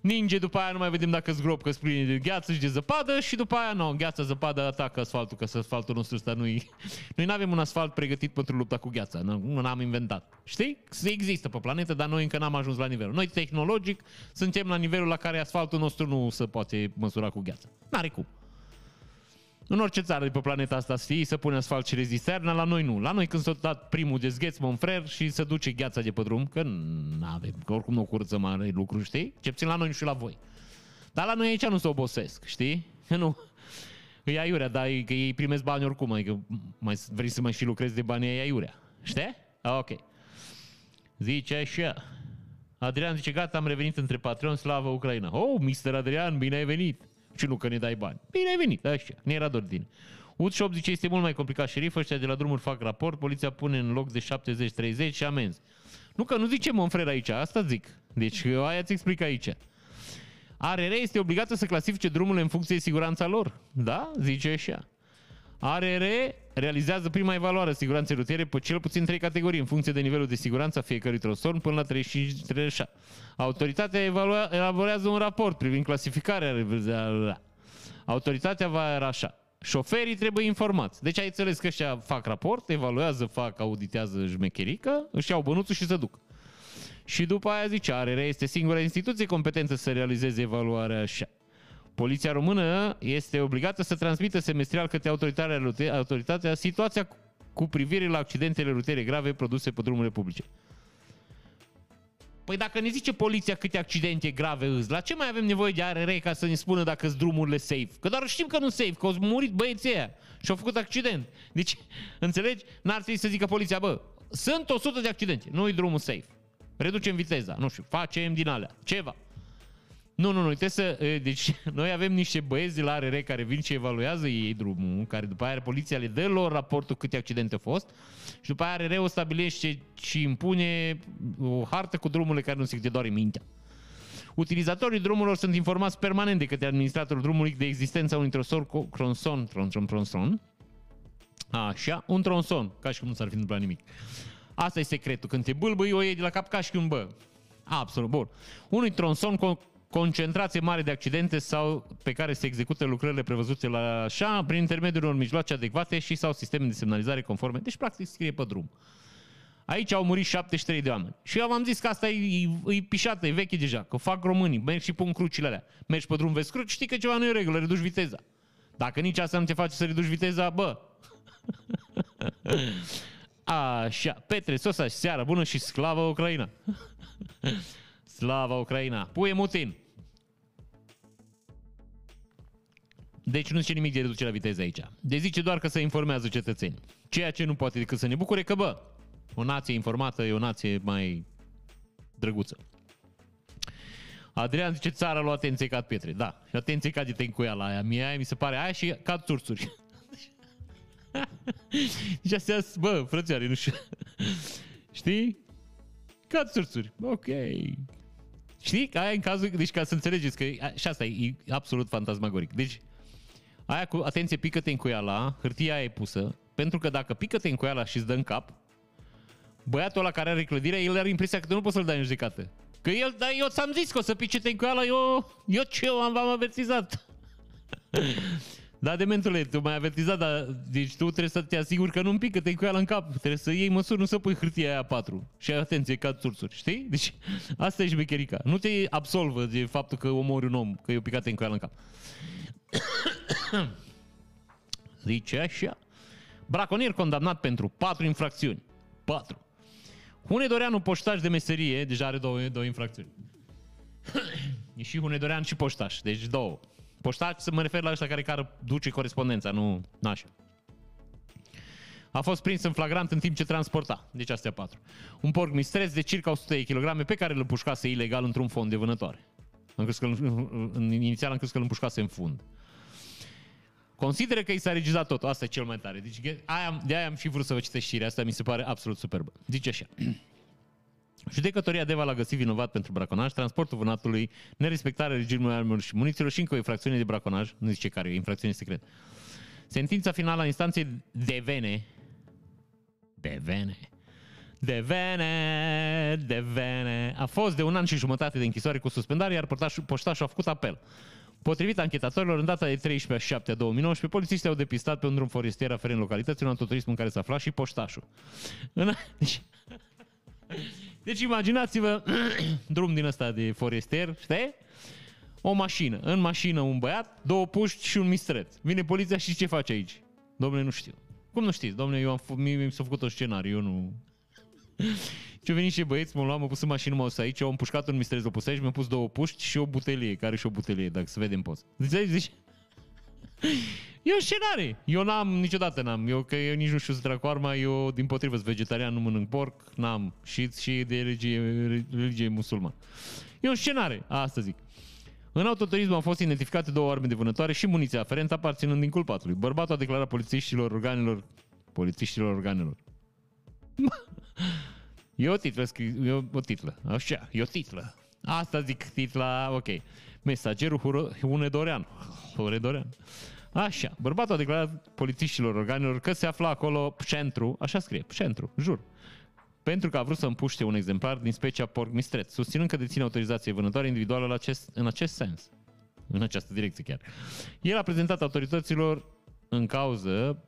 Ninge, după aia nu mai vedem dacă zgrop că spune de gheață și de zăpadă și după aia nu, gheața, zăpadă atacă asfaltul, că asfaltul nostru ăsta nu-i... Noi nu avem un asfalt pregătit pentru lupta cu gheața, nu n-am inventat. Știi? Există pe planetă, dar noi încă n-am ajuns la nivelul. Noi tehnologic suntem la nivelul la care asfaltul nostru nu se poate măsura cu gheața. N-are cum. În orice țară de pe planeta asta să fie, să pune asfalt și rezisterna, la noi nu. La noi când s-a dat primul dezgheț, mă frer și se duce gheața de pe drum, că nu avem, că oricum nu curăță mare lucru, știi? Ce puțin la noi și la voi. Dar la noi aici nu se obosesc, știi? Că nu. E aiurea, dar e, că ei primesc bani oricum, adică mai, vrei să mai și lucrezi de bani, e aiurea. Știi? Ok. Zice așa. Adrian zice, gata, am revenit între Patreon, slavă Ucraina. Oh, Mr. Adrian, bine ai venit. Și nu că ne dai bani. Bine ai venit, așa, ne era dor din. Ut8 zice, este mult mai complicat șerif, ăștia de la drumuri fac raport, poliția pune în loc de 70-30 și amenzi. Nu că nu zice Monfrer aici, asta zic. Deci aia ți explic aici. ARR este obligată să clasifice drumurile în funcție de siguranța lor. Da? Zice așa. ARR realizează prima evaluare a siguranței rutiere pe cel puțin trei categorii, în funcție de nivelul de siguranță a fiecărui tronson până la 35 Autoritatea evalua, elaborează un raport privind clasificarea. Autoritatea va era așa. Șoferii trebuie informați. Deci ai înțeles că ăștia fac raport, evaluează, fac, auditează jmecherică, își iau bănuțul și se duc. Și după aia zice, ARR este singura instituție competentă să realizeze evaluarea așa. Poliția română este obligată să transmită semestrial către autoritatea, autoritatea situația cu privire la accidentele rutiere grave produse pe drumurile publice. Păi dacă ne zice poliția câte accidente grave îți, la ce mai avem nevoie de ARR ca să ne spună dacă sunt drumurile safe? Că doar știm că nu safe, că au murit băieții aia și au făcut accident. Deci, înțelegi? N-ar trebui să zică poliția, bă, sunt 100 de accidente, nu-i drumul safe. Reducem viteza, nu știu, facem din alea, ceva. Nu, nu, nu, trebuie să... Deci noi avem niște băieți de la ARR care vin și evaluează ei drumul, care după aia poliția le dă lor raportul câte accidente au fost și după aia ARR o stabilește și impune o hartă cu drumurile care nu se te doare mintea. Utilizatorii drumurilor sunt informați permanent de către administratorul drumului de existența unui tronson, tronson, tronson, tronson, Așa, un tronson, ca și cum nu s-ar fi întâmplat nimic. Asta e secretul. Când te bâlbâi, o iei de la cap ca și cum, bă, absolut, bun. Unui tronson cu concentrație mare de accidente sau pe care se execută lucrările prevăzute la așa, prin intermediul unor mijloace adecvate și sau sisteme de semnalizare conforme. Deci, practic, scrie pe drum. Aici au murit 73 de oameni. Și eu v-am zis că asta e, e, e pișată, e veche deja, că fac românii, merg și pun crucile alea. Mergi pe drum, vezi cruci, știi că ceva nu e regulă, reduci viteza. Dacă nici asta nu te face să reduci viteza, bă, Așa, Petre Sosa, seara bună și slava Ucraina. slava Ucraina. Puie Mutin. Deci nu zice nimic de reducerea vitezei aici. De zice doar că se informează cetățeni. Ceea ce nu poate decât să ne bucure că, bă, o nație informată e o nație mai drăguță. Adrian zice, țara lua atenție cad pietre. Da, și atenție cad de la aia. Mie aia mi se pare aia și cad țurțuri. și astea, bă, frățioare, nu știu. Știi? Ca țurțuri. Ok. Știi? Aia în cazul, deci ca să înțelegeți că și asta e absolut fantasmagoric. Deci, aia cu, atenție, pică-te în cuiala, hârtia aia e pusă, pentru că dacă pică-te în cuiala și îți dă în cap, băiatul ăla care are clădirea, el are impresia că tu nu poți să-l dai în judecată. Că el, dar eu ți-am zis că o să pice-te în cuiala, eu, eu ce eu am v-am avertizat. Da, dementule, tu m-ai avertizat, dar deci tu trebuie să te asiguri că nu-mi pică, te cu în cap. Trebuie să iei măsuri, nu să pui hârtia aia 4. Și atenție, ca țurțuri, știi? Deci asta e șmecherica. Nu te absolvă de faptul că omori un om, că e o picată în în cap. Zice așa. Braconier condamnat pentru patru infracțiuni. Patru. Hunedoreanu, poștaș de meserie, deja are două, două infracțiuni. e și Hunedorean și poștaș, deci două. Poștaș, să mă refer la ăștia care, care duce corespondența, nu așa. A fost prins în flagrant în timp ce transporta. Deci astea patru. Un porc mistreț de circa 100 de kg pe care îl împușcase ilegal într-un fond de vânătoare. Am crezut că, în, inițial am crezut că îl împușcase în fund. Consideră că i s-a regizat tot. Asta e cel mai tare. Deci, aia, de aia am și vrut să vă citesc știrea asta, mi se pare absolut superbă. Zice așa. Judecătoria Deva l-a găsit vinovat pentru braconaj, transportul vânatului, nerespectarea regimului armelor și muniților și încă o infracțiune de braconaj, nu zice care, e infracțiune secret. Sentința finală a instanței de vene, de vene, de vene, de vene, a fost de un an și jumătate de închisoare cu suspendare, iar poștașul a făcut apel. Potrivit anchetatorilor, în data de 13 7 2019, polițiștii au depistat pe un drum forestier aferent localității un autoturism în care se afla și poștașul. În... Deci... Deci imaginați-vă drum din ăsta de forestier, știi? O mașină. În mașină un băiat, două puști și un mistreț. Vine poliția și ce face aici? Domnule, nu știu. Cum nu știți? Domnule, eu am f- mie mi s-a făcut un scenariu, eu nu... Și au venit și băieți, mă luam, mă pus în mașină, mă aici, au împușcat un mistreț, o pus aici, mi-am pus două puști și o butelie, care și o butelie, dacă să vedem poți. Deci, zici, E un scenariu. Eu n-am, niciodată n-am. Eu, că eu nici nu știu să trag cu arma, eu din potrivă sunt vegetarian, nu mănânc porc, n-am. Și, și de religie, religie musulman. E un scenariu, asta zic. În autoturism au fost identificate două arme de vânătoare și muniția aferentă aparținând inculpatului. Bărbatul a declarat polițiștilor organelor polițiștilor organelor. E o titlă, scris, e o, o titlă, așa, e o titlă. Asta zic titla, ok. Mesagerul Hunedorean. Hunedorean. Așa, bărbatul a declarat polițiștilor organelor că se afla acolo centru, așa scrie, centru, jur, pentru că a vrut să împuște un exemplar din specia porc mistreț, susținând că deține autorizație vânătoare individuală la acest, în acest sens, în această direcție chiar. El a prezentat autorităților în cauză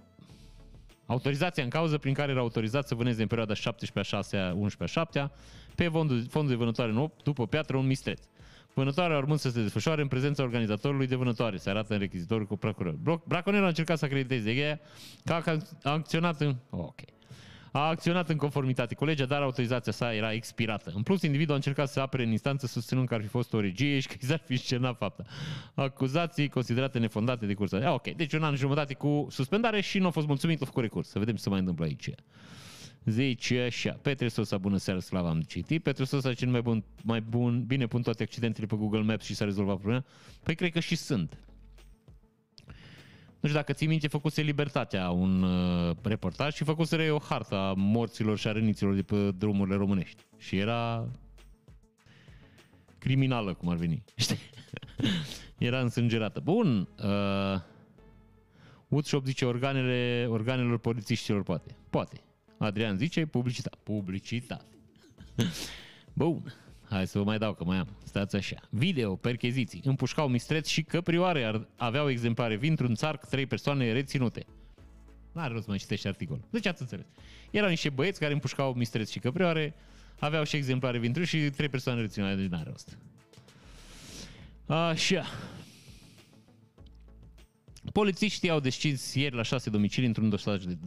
autorizația în cauză prin care era autorizat să vâneze în perioada 17 a 6 11 a 7 pe fondul, fondul de vânătoare nou după piatră un mistreț. Vânătoarea urmând să se desfășoare în prezența organizatorului de vânătoare. Se arată în rechizitorul cu procuror. Braconierul a încercat să acrediteze ea că a acționat în... Oh, ok. A acționat în conformitate cu legea, dar autorizația sa era expirată. În plus, individul a încercat să apere în instanță susținând că ar fi fost o regie și că i s-ar fi scenat fapta. Acuzații considerate nefondate de cursa. Ah, ok, deci un an și jumătate cu suspendare și nu a fost mulțumit, a făcut recurs. Să vedem ce se mai întâmplă aici. Zice așa, Petre Sosa, bună seara, slava am citit. Petre Sosa, cel mai bun, mai bun, bine pun toate accidentele pe Google Maps și s-a rezolvat problema? Păi cred că și sunt. Nu știu dacă ții minte, făcuse Libertatea un uh, reportaj și făcuse o hartă a morților și a răniților de pe drumurile românești. Și era criminală, cum ar veni. Știi? Era însângerată. Bun. Uh, Woodshop zice organele, organelor polițiștilor poate. Poate. Adrian zice publicitate. Publicitate. Bun. Hai să vă mai dau că mai am. Stați așa. Video, percheziții. Împușcau mistreți și căprioare aveau exemplare vin într-un țarc, trei persoane reținute. N-are rost să mai citești articolul. Deci ați înțeles. Erau niște băieți care împușcau mistreți și căprioare, aveau și exemplare vintru și trei persoane reținute, deci n-are rost. Așa. Polițiștii au deschis ieri la șase domicilii într-un dosar de,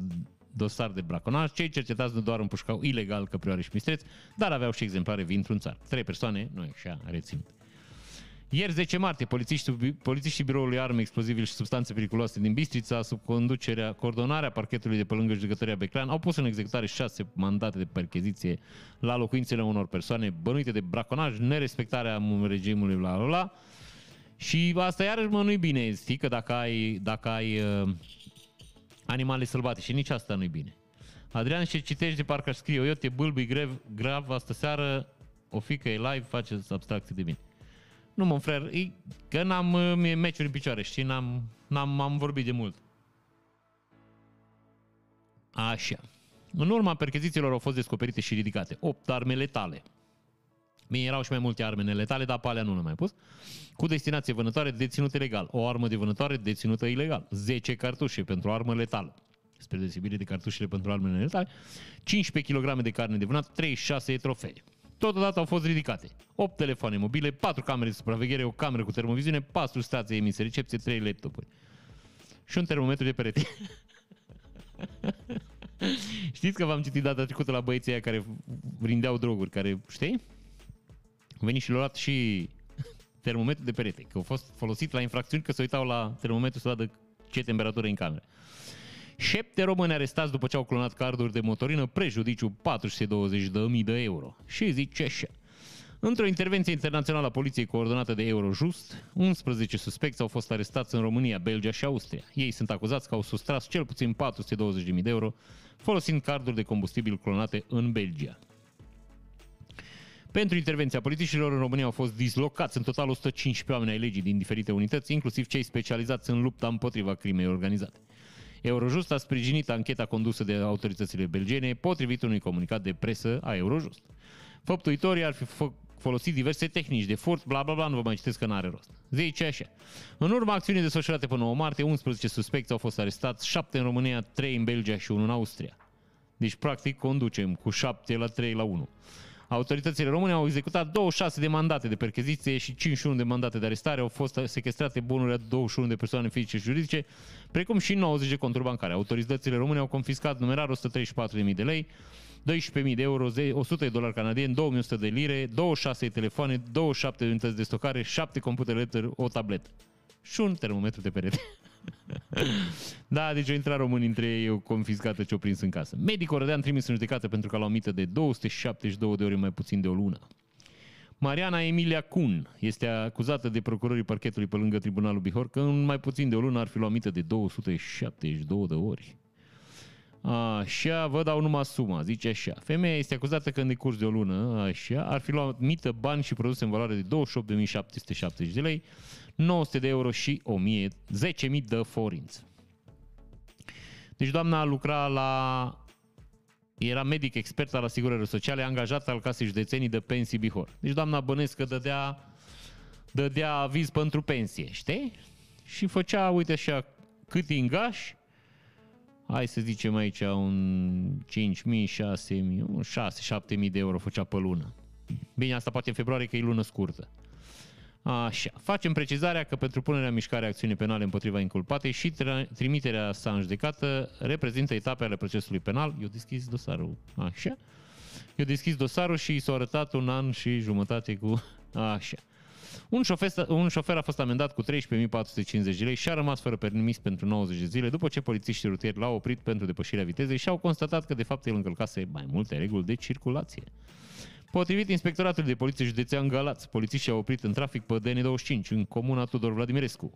dosar de braconaj. Cei cercetați nu doar împușcau ilegal căprioare și mistreți, dar aveau și exemplare vin într-un țar. Trei persoane, nu e așa, reținut. Ieri 10 martie, polițiștii, polițiștii biroului arme explozibile și substanțe periculoase din Bistrița, sub conducerea, coordonarea parchetului de pe lângă judecătoria Beclean, au pus în executare șase mandate de percheziție la locuințele unor persoane bănuite de braconaj, nerespectarea regimului, la la la. Și asta iarăși mă nu-i bine, știi, că dacă ai, dacă ai uh, animale sălbate și nici asta nu-i bine. Adrian, și citești de parcă aș scrie, eu te bâlbui grev, grav, astă seară, o fică e live, face abstracție de mine. Nu, mă, frer, e, că n-am uh, meciuri în picioare, știi, n-am, n-am am vorbit de mult. Așa. În urma perchezițiilor au fost descoperite și ridicate 8 arme letale. Bine, erau și mai multe arme neletale, dar pe alea nu le mai pus. Cu destinație vânătoare deținute legal. O armă de vânătoare deținută ilegal. 10 cartușe pentru armă letală. Spre deosebire de cartușele pentru armele neletale. 15 kg de carne de vânat, 36 trofee. Totodată au fost ridicate 8 telefoane mobile, 4 camere de supraveghere, o cameră cu termoviziune, 4 stații emise recepție, 3 laptopuri. Și un termometru de perete. Știți că v-am citit data trecută la băieții aia care rindeau droguri, care, știi? Au venit și le-au luat și termometru de perete, că au fost folosit la infracțiuni că se uitau la termometru să vadă ce temperatură e în cameră. Șapte români arestați după ce au clonat carduri de motorină, prejudiciu 420.000 de euro. Și zice așa. Într-o intervenție internațională a poliției coordonată de Eurojust, 11 suspecți au fost arestați în România, Belgia și Austria. Ei sunt acuzați că au sustras cel puțin 420.000 de euro folosind carduri de combustibil clonate în Belgia. Pentru intervenția polițiștilor în România au fost dislocați în total 115 oameni ai legii din diferite unități, inclusiv cei specializați în lupta împotriva crimei organizate. Eurojust a sprijinit ancheta condusă de autoritățile belgene, potrivit unui comunicat de presă a Eurojust. Făptuitorii ar fi folosit diverse tehnici de furt, bla bla bla, nu vă mai citesc că n-are rost. Zice așa. În urma acțiunii desfășurate până 9 martie, 11 suspecți au fost arestați, 7 în România, 3 în Belgia și 1 în Austria. Deci, practic, conducem cu 7 la 3 la 1. Autoritățile române au executat 26 de mandate de percheziție și 51 de mandate de arestare. Au fost sequestrate bunuri a 21 de persoane fizice și juridice, precum și 90 de conturi bancare. Autoritățile române au confiscat numerar 134.000 de lei, 12.000 de euro, 100 de dolari canadieni, 2100 de lire, 26 telefoane, 27 de unități de stocare, 7 computere o tabletă și un termometru de perete. da, deci au intrat români între ei, o confiscată ce-o prins în casă. Medicul Rădean trimis în judecată pentru că l-au mită de 272 de ori mai puțin de o lună. Mariana Emilia Cun este acuzată de procurorii parchetului pe lângă Tribunalul Bihor că în mai puțin de o lună ar fi luat mită de 272 de ori. Așa, vă dau numai suma, zice așa. Femeia este acuzată că în decurs de o lună, așa, ar fi luat mită, bani și produse în valoare de 28.770 de lei, 900 de euro și 1000, 10.000 de forinți. Deci doamna lucra la... Era medic expert al asigurării sociale, angajat al casei județenii de pensii Bihor. Deci doamna Bănescă dădea, dădea aviz pentru pensie, știi? Și făcea, uite așa, cât ingaș, hai să zicem aici un 5.000, 6.000, 6-7.000 de euro făcea pe lună. Bine, asta poate în februarie că e lună scurtă. Așa. Facem precizarea că pentru punerea în mișcare acțiune penale împotriva inculpatei și trimiterea sa în judecată reprezintă etape ale procesului penal. Eu deschis dosarul. Așa. Eu deschis dosarul și i s-a arătat un an și jumătate cu... Așa. Un șofer, un șofer a fost amendat cu 13.450 de lei și a rămas fără permis pentru 90 de zile după ce polițiștii rutieri l-au oprit pentru depășirea vitezei și au constatat că de fapt el încălcase mai multe reguli de circulație. Potrivit Inspectoratului de Poliție Județean Galați, polițiștii au oprit în trafic pe DN25 în comuna Tudor Vladimirescu.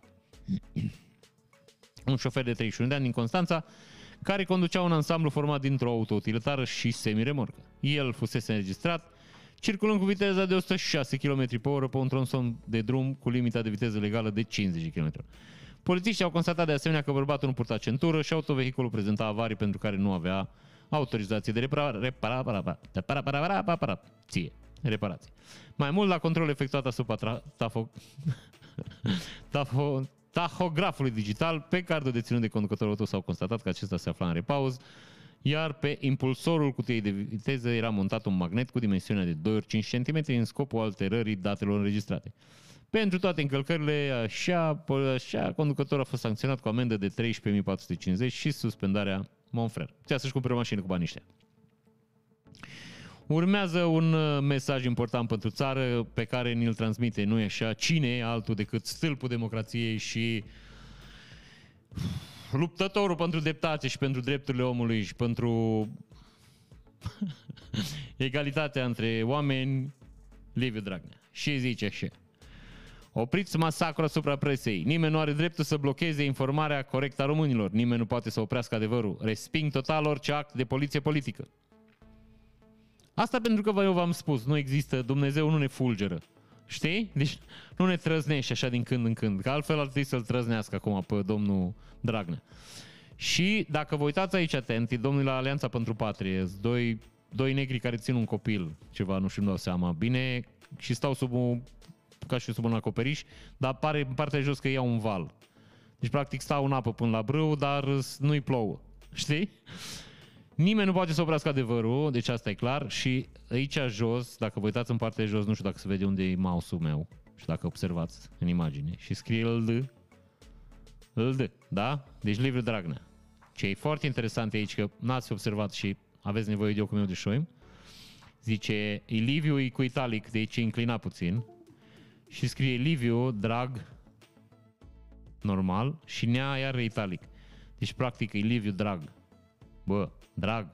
un șofer de 31 de ani din Constanța, care conducea un ansamblu format dintr-o autoutilitară și semiremorcă. El fusese înregistrat circulând cu viteza de 106 km pe oră pe un tronson de drum cu limita de viteză legală de 50 km. Polițiștii au constatat de asemenea că bărbatul nu purta centură și autovehiculul prezenta avarii pentru care nu avea autorizație de reparație. Reparație. Mai mult, la control efectuat asupra tafo, tafo, tahografului digital, pe cardul deținut de conducătorul auto s-au constatat că acesta se afla în repauz, iar pe impulsorul cutiei de viteză era montat un magnet cu dimensiunea de 2 ori 5 cm în scopul alterării datelor înregistrate. Pentru toate încălcările, așa, așa conducătorul a fost sancționat cu amendă de 13.450 și suspendarea Monfrer. Putea să-și cumpere o mașină cu banii ăștia. Urmează un uh, mesaj important pentru țară pe care ni-l transmite, nu e așa, cine altul decât stâlpul democrației și luptătorul pentru dreptate și pentru drepturile omului și pentru egalitatea între oameni, Liviu Dragnea. Și zice așa. Opriți masacrul asupra presei. Nimeni nu are dreptul să blocheze informarea corectă a românilor. Nimeni nu poate să oprească adevărul. Resping total orice act de poliție politică. Asta pentru că eu v-am spus, nu există, Dumnezeu nu ne fulgeră. Știi? Deci nu ne trăznește așa din când în când, că altfel ar trebui să-l trăznească acum pe domnul Dragnea. Și dacă vă uitați aici atent, domnul la Alianța pentru Patrie, doi, doi negri care țin un copil, ceva, nu știu, nu dau seama, bine, și stau sub un, ca și sub un acoperiș, dar pare în partea jos că iau un val. Deci, practic, stau în apă până la brâu, dar nu-i plouă. Știi? Nimeni nu poate să oprească adevărul, deci asta e clar. Și aici jos, dacă vă uitați în partea de jos, nu știu dacă se vede unde e mouse-ul meu și dacă observați în imagine. Și scrie LD. LD, da? Deci Liviu Dragnea. Ce e foarte interesant aici, că n-ați observat și aveți nevoie de ocul meu de șoim, zice, e Liviu e cu italic, de aici e inclinat puțin, și scrie Liviu, drag, normal, și nea iar italic. Deci, practic, e Liviu drag. Bă, drag.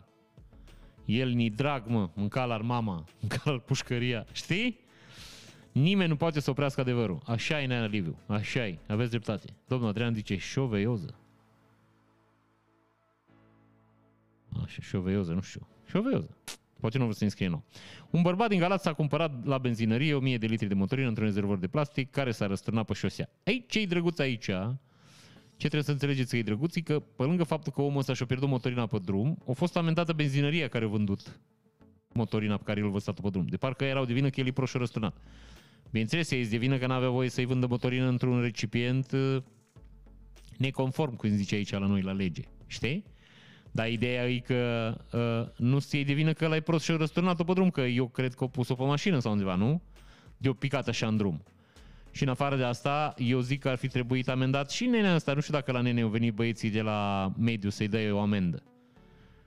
El ni drag, mă, mânca la mama, mânca la pușcăria. Știi? Nimeni nu poate să oprească adevărul. Așa e, Nea Liviu. Așa e. Aveți dreptate. Domnul Adrian zice șoveioză. Așa, șoveioză, nu știu. Șoveioză. Poate nu vă să înscrie nou. Un bărbat din Galați s-a cumpărat la benzinărie 1000 de litri de motorină într-un rezervor de plastic care s-a răsturnat pe șosea. Ei, ce-i drăguț aici? Ce trebuie să înțelegeți că e drăguț, că pe lângă faptul că omul ăsta și-a pierdut motorina pe drum, a fost amendată benzinăria care a vândut motorina pe care el văzut pe drum. De parcă erau de vină că el e proșu răsturnat. Bineînțeles, ei de vină că n-avea voie să-i vândă motorină într-un recipient uh, neconform, cum zice aici la noi la lege. Știi? Dar ideea e că uh, nu se de vină că l-ai prost și răsturnat-o pe drum, că eu cred că o pus-o pe mașină sau undeva, nu? De-o picat așa în drum. Și în afară de asta, eu zic că ar fi trebuit amendat și nenea asta. Nu știu dacă la nene au venit băieții de la mediu să-i dea o amendă.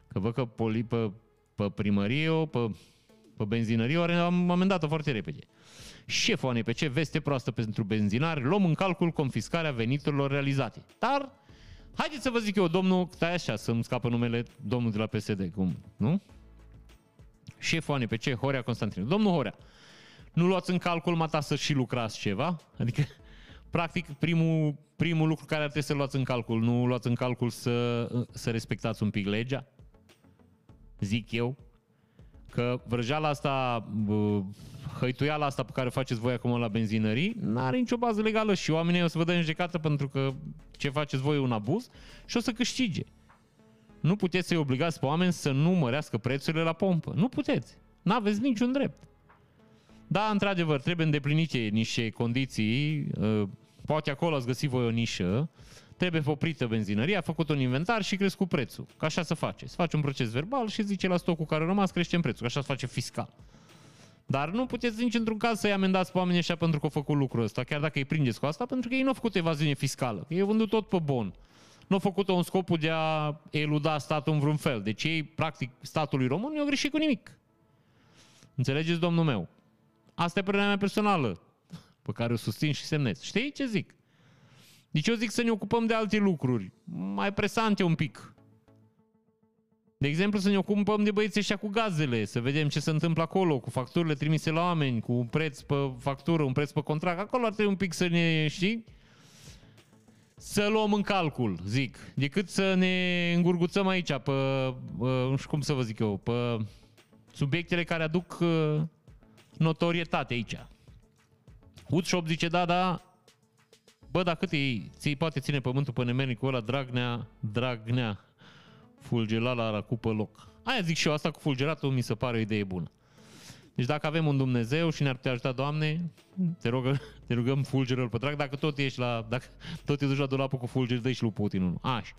Că văd că poli, pe, pe primărie, pe, pe benzinărie, am amendat-o foarte repede. Șeful pe ce veste proastă pentru benzinari, luăm în calcul confiscarea veniturilor realizate. Dar, haideți să vă zic eu, domnul, stai așa, să-mi scapă numele domnul de la PSD, cum, nu? Șeful pe ce Horea Constantinu. Domnul Horea, nu luați în calcul, mata, să și lucrați ceva? Adică, practic, primul, primul lucru care ar trebui să luați în calcul, nu luați în calcul să, să respectați un pic legea? Zic eu. Că vrăjeala asta, hăituiala asta pe care o faceți voi acum la benzinării, nu are nicio bază legală și oamenii o să vă dă în judecată pentru că ce faceți voi e un abuz și o să câștige. Nu puteți să-i obligați pe oameni să nu mărească prețurile la pompă. Nu puteți. N-aveți niciun drept. Da, într-adevăr, trebuie îndeplinite niște condiții, uh, poate acolo ați găsit voi o nișă, trebuie oprită benzinăria, a făcut un inventar și crescut prețul. Ca așa se face. Se face un proces verbal și zice la stocul care a rămas crește în prețul. Că așa se face fiscal. Dar nu puteți nici într-un caz să-i amendați pe oamenii ăștia pentru că au făcut lucrul ăsta, chiar dacă îi prindeți cu asta, pentru că ei nu au făcut evaziune fiscală. Ei au vândut tot pe bon. Nu au făcut-o în scopul de a eluda statul în vreun fel. Deci ei, practic, statului român nu au greșit cu nimic. Înțelegeți, domnul meu? Asta e părerea mea personală, pe care o susțin și semnez. Știi ce zic? Deci eu zic să ne ocupăm de alte lucruri, mai presante un pic. De exemplu, să ne ocupăm de băieții ăștia cu gazele, să vedem ce se întâmplă acolo, cu facturile trimise la oameni, cu un preț pe factură, un preț pe contract. Acolo ar trebui un pic să ne, știi? Să luăm în calcul, zic, decât să ne îngurguțăm aici pe, nu știu cum să vă zic eu, pe subiectele care aduc notorietate aici. Woodshop zice, da, da, bă, dar cât e, ți poate ține pământul pe nemernicul ăla, Dragnea, Dragnea, fulgerala la cupă loc. Aia zic și eu, asta cu fulgeratul mi se pare o idee bună. Deci dacă avem un Dumnezeu și ne-ar putea ajuta, Doamne, te, rog, te rugăm fulgerul pe drag, dacă tot ești la, dacă tot te duci la dulapul cu fulger, dă și lui Putin unul. Așa.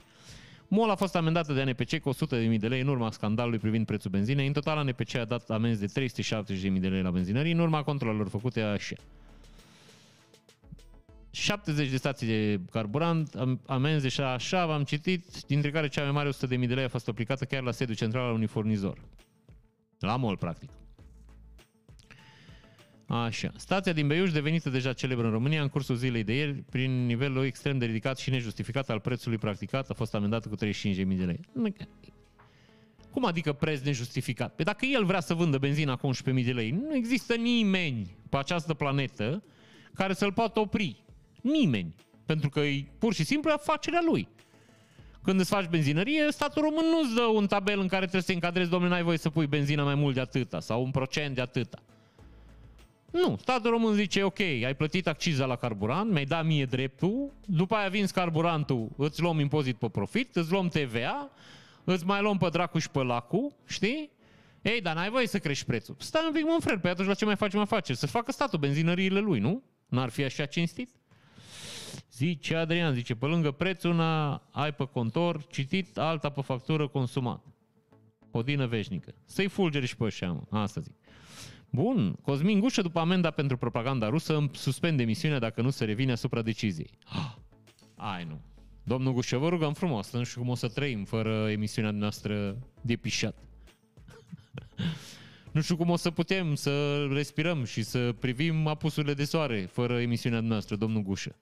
MOL a fost amendată de ANPC cu 100.000 de lei în urma scandalului privind prețul benzinei. În total, ANPC a dat amenzi de 370.000 de lei la benzinării în urma controlelor făcute așa. 70 de stații de carburant, amenzi și așa, v-am citit, dintre care cea mai mare 100.000 de lei a fost aplicată chiar la sediul central al unui furnizor. La MOL, practic. Așa. Stația din Beiuș, devenită deja celebră în România, în cursul zilei de ieri, prin nivelul extrem de ridicat și nejustificat al prețului practicat, a fost amendată cu 35.000 de lei. Cum adică preț nejustificat? Pe dacă el vrea să vândă benzina cu 11.000 de lei, nu există nimeni pe această planetă care să-l poată opri. Nimeni. Pentru că e pur și simplu afacerea lui. Când îți faci benzinărie, statul român nu-ți dă un tabel în care trebuie să te încadrezi, domnule, n-ai voie să pui benzină mai mult de atâta sau un procent de atâta. Nu, statul român zice, ok, ai plătit acciza la carburant, mi-ai dat mie dreptul, după aia vinzi carburantul, îți luăm impozit pe profit, îți luăm TVA, îți mai luăm pe dracuș și pe lacu, știi? Ei, dar n-ai voie să crești prețul. Stai un pic, mă, frate, pe atunci la ce mai facem afaceri? Să facă statul benzinăriile lui, nu? N-ar fi așa cinstit? Zice Adrian, zice, pe lângă prețul una ai pe contor, citit, alta pe factură consumat. Odină veșnică. Să-i fulgeri și pe ăștia, mă. Asta zic. Bun. Cosmin Gușă, după amenda pentru propaganda rusă, suspende misiunea dacă nu se revine asupra deciziei. Ai nu. Domnul Gușă, vă rugăm frumos, nu știu cum o să trăim fără emisiunea noastră de pișat. nu știu cum o să putem să respirăm și să privim apusurile de soare fără emisiunea noastră, domnul Gușă.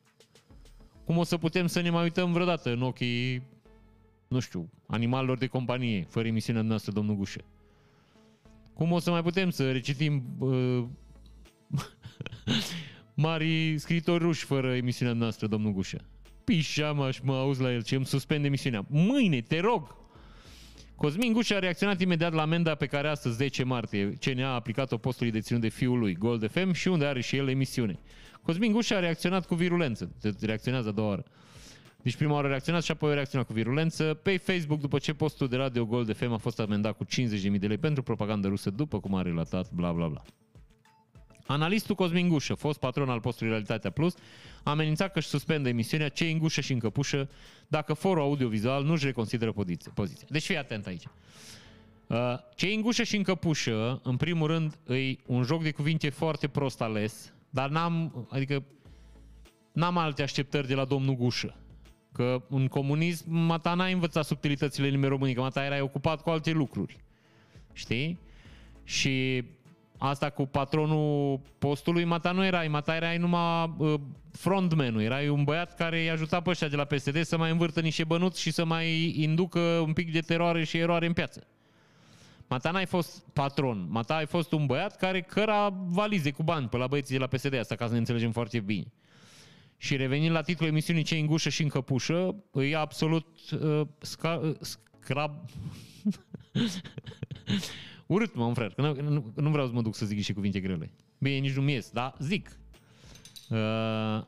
Cum o să putem să ne mai uităm vreodată în ochii, nu știu, animalelor de companie, fără emisiunea noastră, domnul Gușă. Cum o să mai putem să recitim uh, mari scritori ruși fără emisiunea noastră, domnul Gușă? Pișamaș și mă auzi la el ce îmi suspend emisiunea. Mâine, te rog! Cosmin Gușa a reacționat imediat la amenda pe care astăzi, 10 martie, CNA a aplicat-o postului deținut de fiul lui, Gold FM, și unde are și el emisiune. Cosmin Gușa a reacționat cu virulență. Reacționează a doua oară. Deci prima oară a reacționat și apoi a reacționat cu virulență. Pe Facebook, după ce postul de Radio Gold FM a fost amendat cu 50.000 de lei pentru propagandă rusă, după cum a relatat, bla bla bla. Analistul Cosmin Gușă, fost patron al postului Realitatea Plus, a amenințat că își suspendă emisiunea Cei în gușă și în căpușă dacă forul audiovizual nu își reconsideră poziția. Deci fii atent aici. Uh, Cei în gușă și în căpușă, în primul rând, e un joc de cuvinte foarte prost ales, dar n-am, adică n-am alte așteptări de la domnul Gușă. Că în comunism, mata n-ai învățat subtilitățile limbii românică, mata erai ocupat cu alte lucruri. Știi? Și asta cu patronul postului, mata nu erai, mata erai numai uh, frontman erai un băiat care îi ajuta pe ăștia de la PSD să mai învârtă niște bănuți și să mai inducă un pic de teroare și eroare în piață. Mata n-ai fost patron, Mata ai fost un băiat care căra valize cu bani pe la băieții de la PSD, asta ca să ne înțelegem foarte bine. Și revenind la titlul emisiunii Ce în gușă și în căpușă, e absolut uh, sca, uh, scrab... Urât, mă, frate, că nu, nu, nu vreau să mă duc să zic și cuvinte grele. Bine, nici nu-mi ies, dar zic. Uh,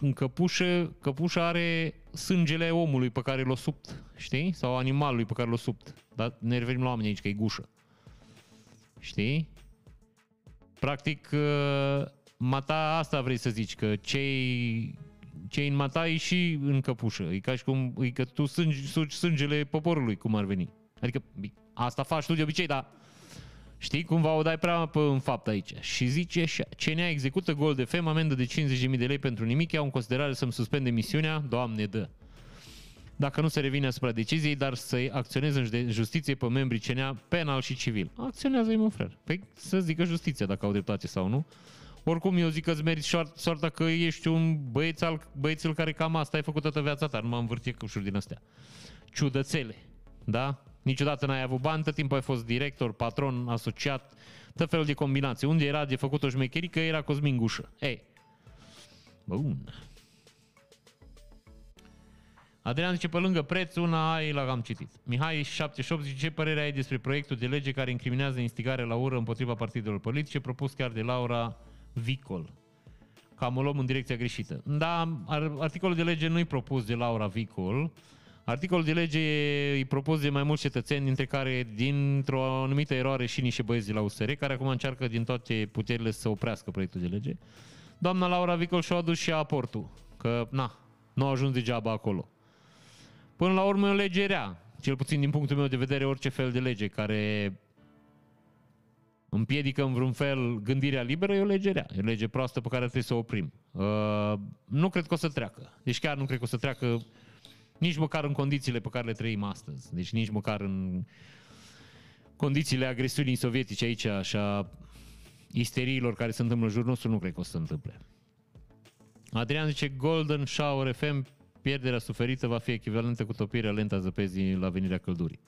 în căpușă, căpușa are sângele omului pe care l-o subt, știi? Sau animalului pe care l-o subt. Dar ne referim la oameni aici, că e gușă. Știi? Practic, uh, mata asta vrei să zici, că cei, cei în mata e și în căpușă. E ca și cum, e că tu sângi, sugi sângele poporului, cum ar veni. Adică, asta faci tu de obicei, dar Știi, cumva o dai prea pe, în fapt aici. Și zice, CNA execută gol de fem, amendă de 50.000 de lei pentru nimic, iau în considerare să-mi suspende misiunea, Doamne dă. Dacă nu se revine asupra deciziei, dar să acționeze în justiție pe membrii CNA penal și civil. Acționează-i, mă, frate. Păi să zică justiția dacă au dreptate sau nu. Oricum, eu zic că îți meriți soarta că ești un băieț al, băiețel care cam asta ai făcut toată viața ta, nu m-am învârtit cușuri din astea. Ciudățele, da? Niciodată n-ai avut bani, tot timpul ai fost director, patron, asociat, tot felul de combinații. Unde era de făcut o șmecherică, era Cosmin Gușă. Ei, bun. Adrian zice, pe lângă preț, una ai la am citit. Mihai 78 zice, ce părere ai despre proiectul de lege care incriminează instigare la ură împotriva partidelor politice, propus chiar de Laura Vicol? Cam o luăm în direcția greșită. Da, articolul de lege nu-i propus de Laura Vicol, Articolul de lege îi propus de mai mulți cetățeni, dintre care, dintr-o anumită eroare, și niște băieți de la USR, care acum încearcă din toate puterile să oprească proiectul de lege. Doamna Laura Vicol și-a adus și aportul, că, na, nu a ajuns degeaba acolo. Până la urmă e o lege rea, cel puțin din punctul meu de vedere, orice fel de lege care împiedică în vreun fel gândirea liberă, e o lege rea. E o lege proastă pe care trebuie să o oprim. Uh, nu cred că o să treacă. Deci chiar nu cred că o să treacă nici măcar în condițiile pe care le trăim astăzi. Deci nici măcar în condițiile agresiunii sovietice aici, așa, isteriilor care se întâmplă în jurul nostru, nu cred că o să se întâmple. Adrian zice, Golden Shower FM, pierderea suferită va fi echivalentă cu topirea lentă a zăpezii la venirea căldurii.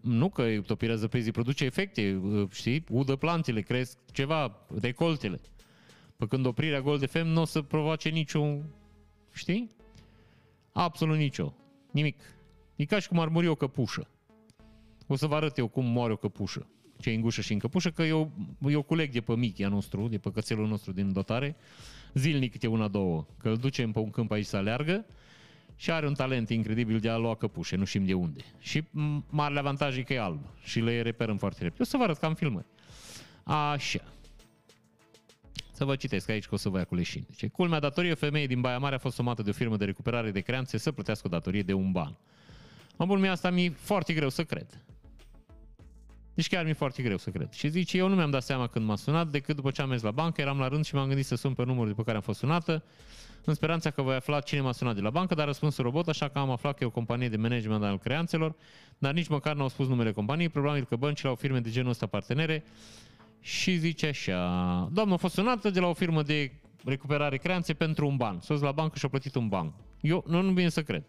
Nu că topirea zăpezii produce efecte, știi, udă plantele, cresc ceva, decoltele. Pe când oprirea Gold FM nu o să provoace niciun, știi? Absolut nicio. Nimic. E ca și cum ar muri o căpușă. O să vă arăt eu cum moare o căpușă. Ce în gușă și în căpușă, că eu, eu culeg de pe Michia nostru, de pe cățelul nostru din dotare, zilnic câte una, două. Că îl ducem pe un câmp aici să aleargă și are un talent incredibil de a lua căpușe, nu știm de unde. Și marele avantaj e că e alb și le reperăm foarte repede. O să vă arăt cam filmări. Așa. Să vă citesc aici că o să vă ia cu leșin. Deci, culmea datorie femeie din Baia Mare a fost somată de o firmă de recuperare de creanțe să plătească o datorie de un ban. Mă bun, mie asta mi-e foarte greu să cred. Deci chiar mi-e foarte greu să cred. Și zice, eu nu mi-am dat seama când m-a sunat, decât după ce am mers la bancă, eram la rând și m-am gândit să sun pe numărul după care am fost sunată, în speranța că voi afla cine m-a sunat de la bancă, dar răspunsul robot, așa că am aflat că e o companie de management al creanțelor, dar nici măcar nu au spus numele companiei, probabil că băncile au firme de genul ăsta partenere și zice așa, doamnă, a fost sunată de la o firmă de recuperare creanțe pentru un ban. S-a la bancă și a plătit un ban. Eu nu, nu vine să cred.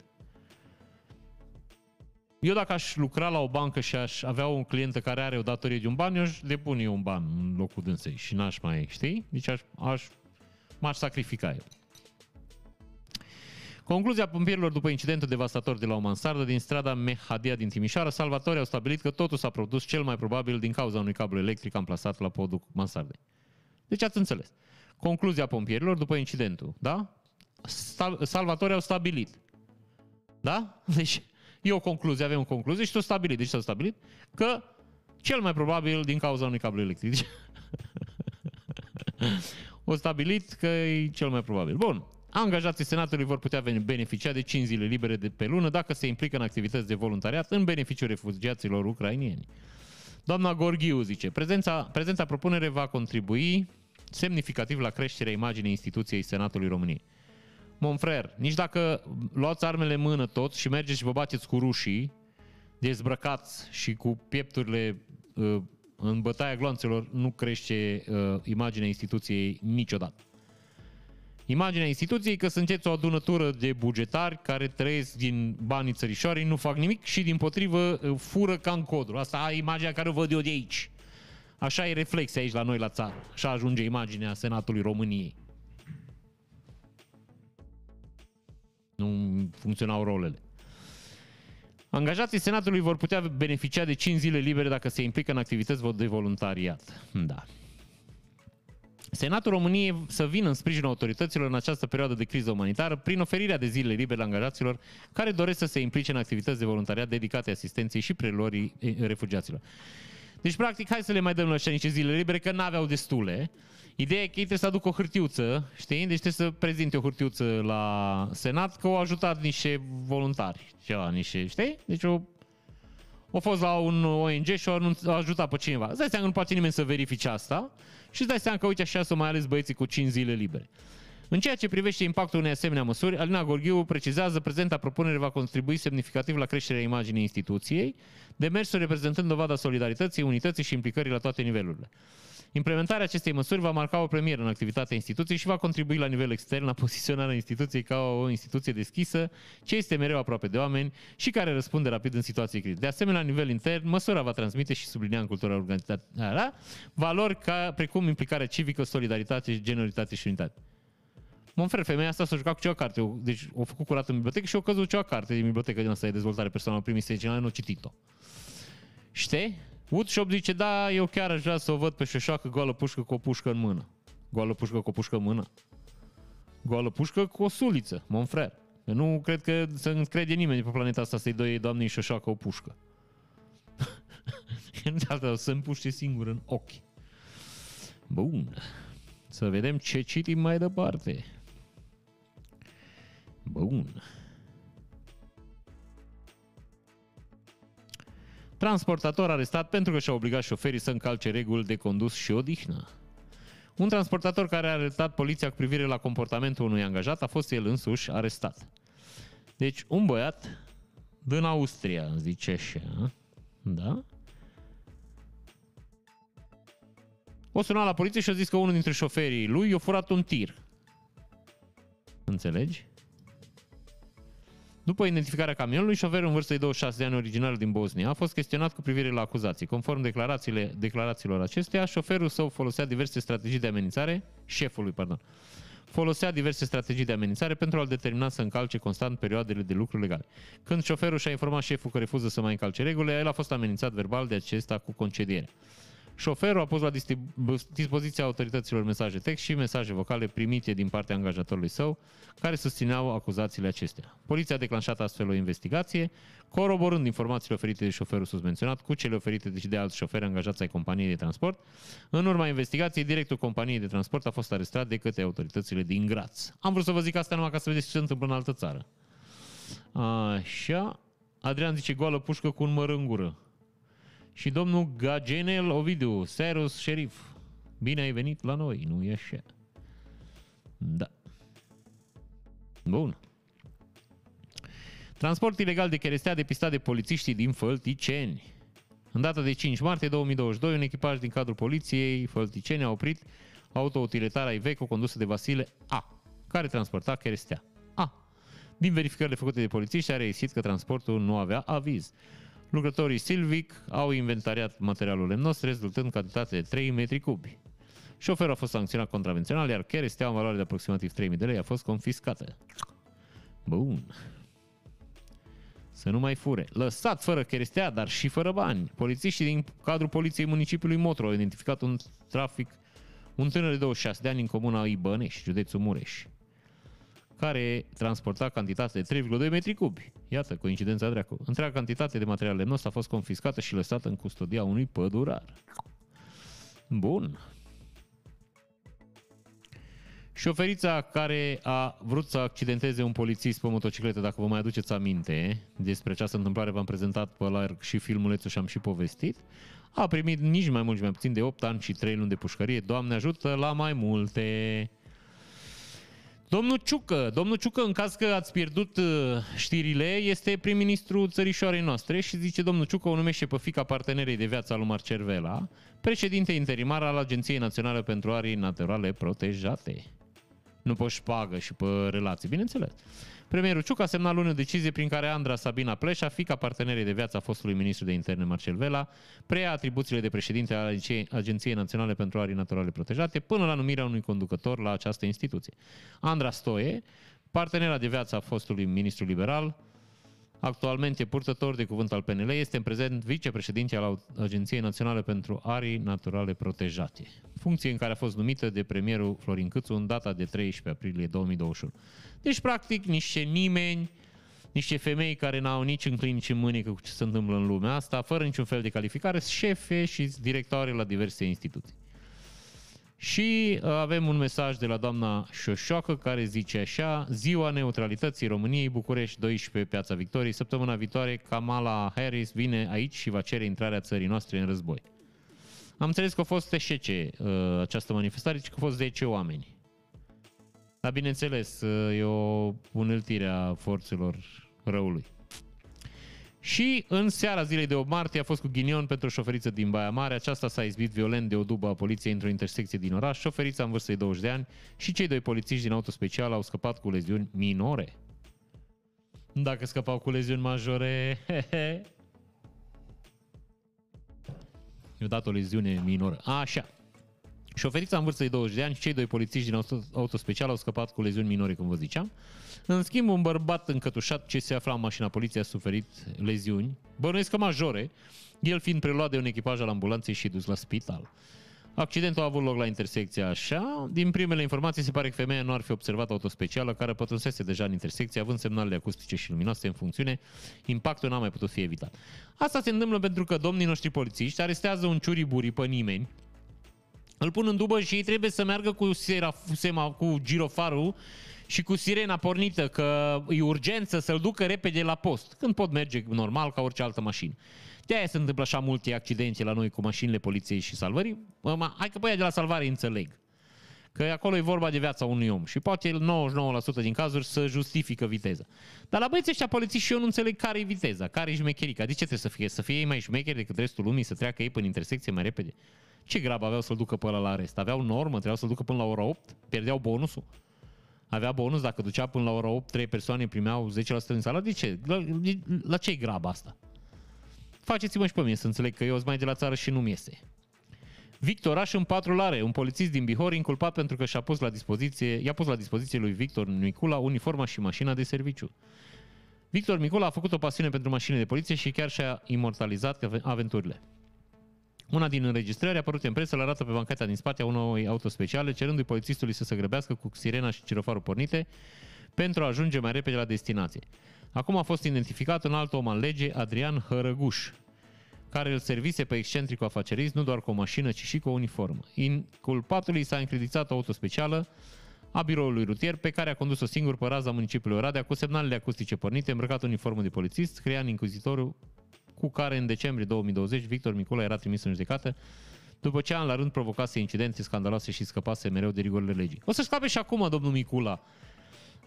Eu dacă aș lucra la o bancă și aș avea un client care are o datorie de un ban, eu aș depune un ban în locul dânsei și n-aș mai, știi? Deci aș, aș, m-aș sacrifica eu. Concluzia pompierilor după incidentul devastator de la o mansardă din strada Mehadia din Timișoara, salvatori au stabilit că totul s-a produs cel mai probabil din cauza unui cablu electric amplasat la podul mansardei. Deci ați înțeles. Concluzia pompierilor după incidentul, da? Salvatorii au stabilit. Da? Deci e o concluzie, avem o concluzie și s-au stabilit. Deci s-au stabilit că cel mai probabil din cauza unui cablu electric. Deci... o stabilit că e cel mai probabil. Bun. Angajații Senatului vor putea beneficia de 5 zile libere de pe lună dacă se implică în activități de voluntariat în beneficiul refugiaților ucrainieni. Doamna Gorghiu zice, prezența, prezența propunere va contribui semnificativ la creșterea imaginii instituției Senatului României. Monfrer, nici dacă luați armele în mână toți și mergeți și vă bateți cu rușii, dezbrăcați și cu piepturile uh, în bătaia gloanțelor, nu crește uh, imaginea instituției niciodată. Imaginea instituției că sunteți o adunătură de bugetari care trăiesc din banii țărișoarei, nu fac nimic și din potrivă fură ca în codul. Asta e imaginea care o văd eu de aici. Așa e reflex aici la noi la țară. Așa ajunge imaginea Senatului României. Nu funcționau rolele. Angajații Senatului vor putea beneficia de 5 zile libere dacă se implică în activități de voluntariat. Da. Senatul României să vină în sprijinul autorităților în această perioadă de criză umanitară prin oferirea de zile libere angajaților care doresc să se implice în activități de voluntariat dedicate asistenței și preluării refugiaților. Deci, practic, hai să le mai dăm ăștia niște zile libere, că n-aveau destule. Ideea e că ei trebuie să aducă o hârtiuță, știi? Deci trebuie să prezinte o hârtiuță la Senat că au ajutat niște voluntari, ceva, niște, știi? Deci o au fost la un ONG și au ajutat pe cineva. Îți dai seama că nu poate nimeni să verifice asta și îți dai seama că uite așa să mai ales băieții cu 5 zile libere. În ceea ce privește impactul unei asemenea măsuri, Alina Gorghiu precizează prezenta propunere va contribui semnificativ la creșterea imaginii instituției, demersul reprezentând dovada solidarității, unității și implicării la toate nivelurile. Implementarea acestei măsuri va marca o premieră în activitatea instituției și va contribui la nivel extern la poziționarea instituției ca o instituție deschisă, ce este mereu aproape de oameni și care răspunde rapid în situații critice. De asemenea, la nivel intern, măsura va transmite și sublinia în cultura organizațională valori ca, precum implicarea civică, solidaritate, generalitate și unitate. Monfer, femeia asta s-a jucat cu ceva carte. Deci o făcut curat în bibliotecă și o căzut ceva carte din bibliotecă din asta de dezvoltare personală primii 10 ani, nu citit-o. Știi? Woodshop zice, da, eu chiar aș vrea să o văd pe șoșoacă goală pușcă cu o pușcă în mână. Goală pușcă cu o pușcă în mână. Goală pușcă cu o suliță, Monfrer. Eu nu cred că să încrede nimeni pe planeta asta să-i doi doamnei șoșoacă o pușcă. Asta o să împuște singur în ochi. Bun. Să vedem ce citim mai departe. Bun. Transportator arestat pentru că și-a obligat șoferii să încalce reguli de condus și odihnă. Un transportator care a arestat poliția cu privire la comportamentul unui angajat a fost el însuși arestat. Deci, un băiat din Austria, zice așa, da? O sunat la poliție și a zis că unul dintre șoferii lui i-a furat un tir. Înțelegi? După identificarea camionului, șoferul în vârstă de 26 de ani originar din Bosnia a fost chestionat cu privire la acuzații. Conform declarațiile, declarațiilor acestea, șoferul său folosea diverse strategii de amenințare, șefului, pardon, folosea diverse strategii de amenințare pentru a-l determina să încalce constant perioadele de lucru legale. Când șoferul și-a informat șeful că refuză să mai încalce regulile, el a fost amenințat verbal de acesta cu concediere. Șoferul a pus la dispoziția autorităților mesaje text și mesaje vocale primite din partea angajatorului său, care susțineau acuzațiile acestea. Poliția a declanșat astfel o investigație, coroborând informațiile oferite de șoferul susmenționat cu cele oferite de alți șoferi angajați ai companiei de transport. În urma investigației, directul companiei de transport a fost arestat de către autoritățile din Graț. Am vrut să vă zic asta numai ca să vedeți ce se întâmplă în altă țară. Așa. Adrian zice goală pușcă cu un măr în gură și domnul Gagenel Ovidiu, Serus Șerif. Bine ai venit la noi, nu e așa? Da. Bun. Transport ilegal de cherestea depistat de polițiștii din Fălticeni. În data de 5 martie 2022, un echipaj din cadrul poliției Fălticeni a oprit autoutilitara Iveco condusă de Vasile A, care transporta cherestea A. Din verificările făcute de polițiști a reisit că transportul nu avea aviz. Lucrătorii Silvic au inventariat materialul lemnos, rezultând cantitate de 3 metri cubi. Șoferul a fost sancționat contravențional, iar cherestea în valoare de aproximativ 3.000 de lei a fost confiscată. Bun. Să nu mai fure. Lăsat fără cherestea, dar și fără bani. Polițiștii din cadrul Poliției Municipiului Motru au identificat un trafic, un tânăr de 26 de ani în comuna Ibănești, județul Mureș care transporta cantitate de 3,2 metri cubi. Iată, coincidența dracu. Întreaga cantitate de material lemnos a fost confiscată și lăsată în custodia unui pădurar. Bun. Șoferița care a vrut să accidenteze un polițist pe motocicletă, dacă vă mai aduceți aminte, despre această întâmplare v-am prezentat pe larg și filmulețul și am și povestit, a primit nici mai mult, nici mai puțin de 8 ani și 3 luni de pușcărie. Doamne ajută la mai multe! Domnul Ciucă, domnul Ciucă, în caz că ați pierdut uh, știrile, este prim-ministru țărișoarei noastre și zice domnul Ciucă o numește pe fica partenerei de viață a lui Marcel Vela, președinte interimar al Agenției Naționale pentru Arii Naturale Protejate. Nu pe șpagă și pe relații, bineînțeles. Premierul Ciuc a semnat luni o decizie prin care Andra Sabina Pleșa, fica partenerei de viață a fostului ministru de interne Marcel Vela, preia atribuțiile de președinte al Agenției Naționale pentru Arii Naturale Protejate până la numirea unui conducător la această instituție. Andra Stoie, partenera de viață a fostului ministru liberal, Actualmente purtător de cuvânt al PNL, este în prezent vicepreședinte al Agenției Naționale pentru Arii Naturale Protejate, funcție în care a fost numită de premierul Florin Câțu în data de 13 aprilie 2021. Deci, practic, niște nimeni, niște femei care n-au nici în clinici în mânică cu ce se întâmplă în lumea asta, fără niciun fel de calificare, șefe și directoare la diverse instituții. Și uh, avem un mesaj de la doamna Șoșoacă care zice așa Ziua neutralității României, București 12, Piața Victoriei. Săptămâna viitoare Kamala Harris vine aici și va cere intrarea țării noastre în război. Am înțeles că a fost TSC uh, această manifestare, ci că au fost 10 oameni. Dar bineînțeles, uh, e o uneltire a forțelor răului. Și în seara zilei de 8 martie a fost cu ghinion pentru o șoferiță din Baia Mare. Aceasta s-a izbit violent de o dubă a poliției într-o intersecție din oraș. Șoferița în vârstă de 20 de ani și cei doi polițiști din auto special au scăpat cu leziuni minore. Dacă scăpau cu leziuni majore, he I-a dat o leziune minoră. Așa. Șoferița în vârstă de 20 de ani și cei doi polițiști din auto, autospecial au scăpat cu leziuni minore, cum vă ziceam. În schimb, un bărbat încătușat ce se afla în mașina poliției a suferit leziuni, bănuiesc că majore, el fiind preluat de un echipaj al ambulanței și dus la spital. Accidentul a avut loc la intersecția așa. Din primele informații se pare că femeia nu ar fi observat autospecială care pătrunsese deja în intersecție, având semnalele acustice și luminoase în funcțiune. Impactul n-a mai putut fi evitat. Asta se întâmplă pentru că domnii noștri polițiști arestează un ciuriburi pe nimeni, îl pun în dubă și ei trebuie să meargă cu, sera, sema, cu girofarul și cu sirena pornită, că e urgență să-l ducă repede la post, când pot merge normal ca orice altă mașină. De aia se întâmplă așa multe accidente la noi cu mașinile poliției și salvării. Mă, hai că pe de la salvare înțeleg. Că acolo e vorba de viața unui om și poate 99% din cazuri să justifică viteza. Dar la băieții ăștia polițiști și eu nu înțeleg care e viteza, care e șmecherica. De ce trebuie să fie? Să fie ei mai șmecheri decât restul lumii, să treacă ei până intersecție mai repede? Ce grab aveau să-l ducă pe ăla la arest? Aveau normă, trebuiau să-l ducă până la ora 8? Pierdeau bonusul? Avea bonus dacă ducea până la ora 8, 3 persoane primeau 10% din salariu? De ce? La, la ce grab asta? Faceți-mă și pe mine să înțeleg că eu sunt mai de la țară și nu-mi iese. Victor Aș în patrulare, un polițist din Bihor inculpat pentru că și-a pus la dispoziție, i-a pus la dispoziție lui Victor Micula uniforma și mașina de serviciu. Victor Micula a făcut o pasiune pentru mașini de poliție și chiar și-a imortalizat aventurile. Una din înregistrări a apărut în presă, îl arată pe bancheta din spate a unui auto speciale, cerându-i polițistului să se grăbească cu sirena și cirofarul pornite pentru a ajunge mai repede la destinație. Acum a fost identificat un alt om al lege, Adrian Hărăguș, care îl servise pe excentricul afacerist nu doar cu o mașină, ci și cu o uniformă. Inculpatului s-a încredițat o auto specială a biroului rutier pe care a condus-o singur pe raza municipiului Oradea cu semnalele acustice pornite, îmbrăcat uniformă de polițist, scria în inquizitorul cu care în decembrie 2020 Victor Micula era trimis în judecată după ce an la rând provocase incidente scandaloase și scăpase mereu de rigorile legii. O să scape și acum, domnul Micula.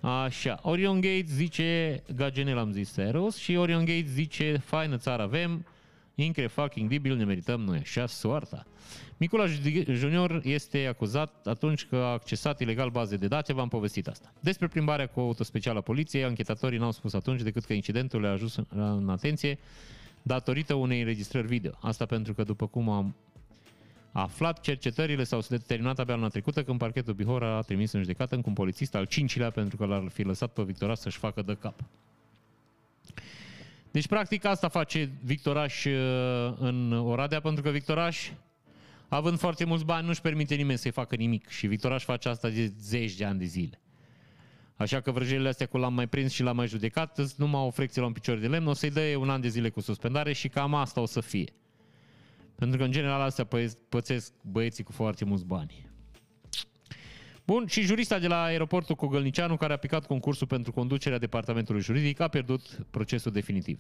Așa, Orion Gates zice, Gagenel am zis serios, și Orion Gates zice, faină țară avem, incre fucking dibil, ne merităm noi așa soarta. Micula Junior este acuzat atunci că a accesat ilegal baze de date, v-am povestit asta. Despre plimbarea cu autospecială a poliției, anchetatorii n-au spus atunci decât că incidentul le-a ajuns în atenție datorită unei înregistrări video. Asta pentru că, după cum am aflat, cercetările s-au terminat abia luna trecută când parchetul Bihor a trimis în judecată încă un polițist al cincilea pentru că l-ar fi lăsat pe Victoraș să-și facă de cap. Deci, practic, asta face Victoraș uh, în Oradea, pentru că Victoraș, având foarte mulți bani, nu-și permite nimeni să-i facă nimic. Și Victoraș face asta de zeci de ani de zile. Așa că vrăjelile astea cu l-am mai prins și l-am mai judecat, numai o frecție la un picior de lemn, o să-i dă un an de zile cu suspendare și cam asta o să fie. Pentru că, în general, astea pățesc băieții cu foarte mulți bani. Bun, și jurista de la aeroportul Cogălnicianu, care a picat concursul pentru conducerea departamentului juridic, a pierdut procesul definitiv.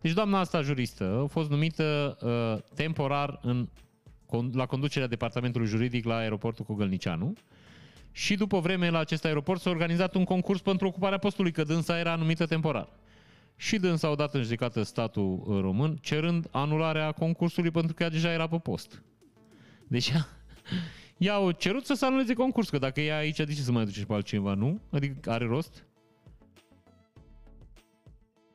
Deci doamna asta juristă a fost numită uh, temporar în, la conducerea departamentului juridic la aeroportul Cogălnicianu și după vreme la acest aeroport s-a organizat un concurs pentru ocuparea postului, că dânsa era numită temporar. Și dânsa au dat în judecată statul uh, român, cerând anularea concursului pentru că ea deja era pe post. Deci ea, ea au cerut să se anuleze concursul, că dacă e aici, de ce să mai aduce pe altcineva, nu? Adică are rost?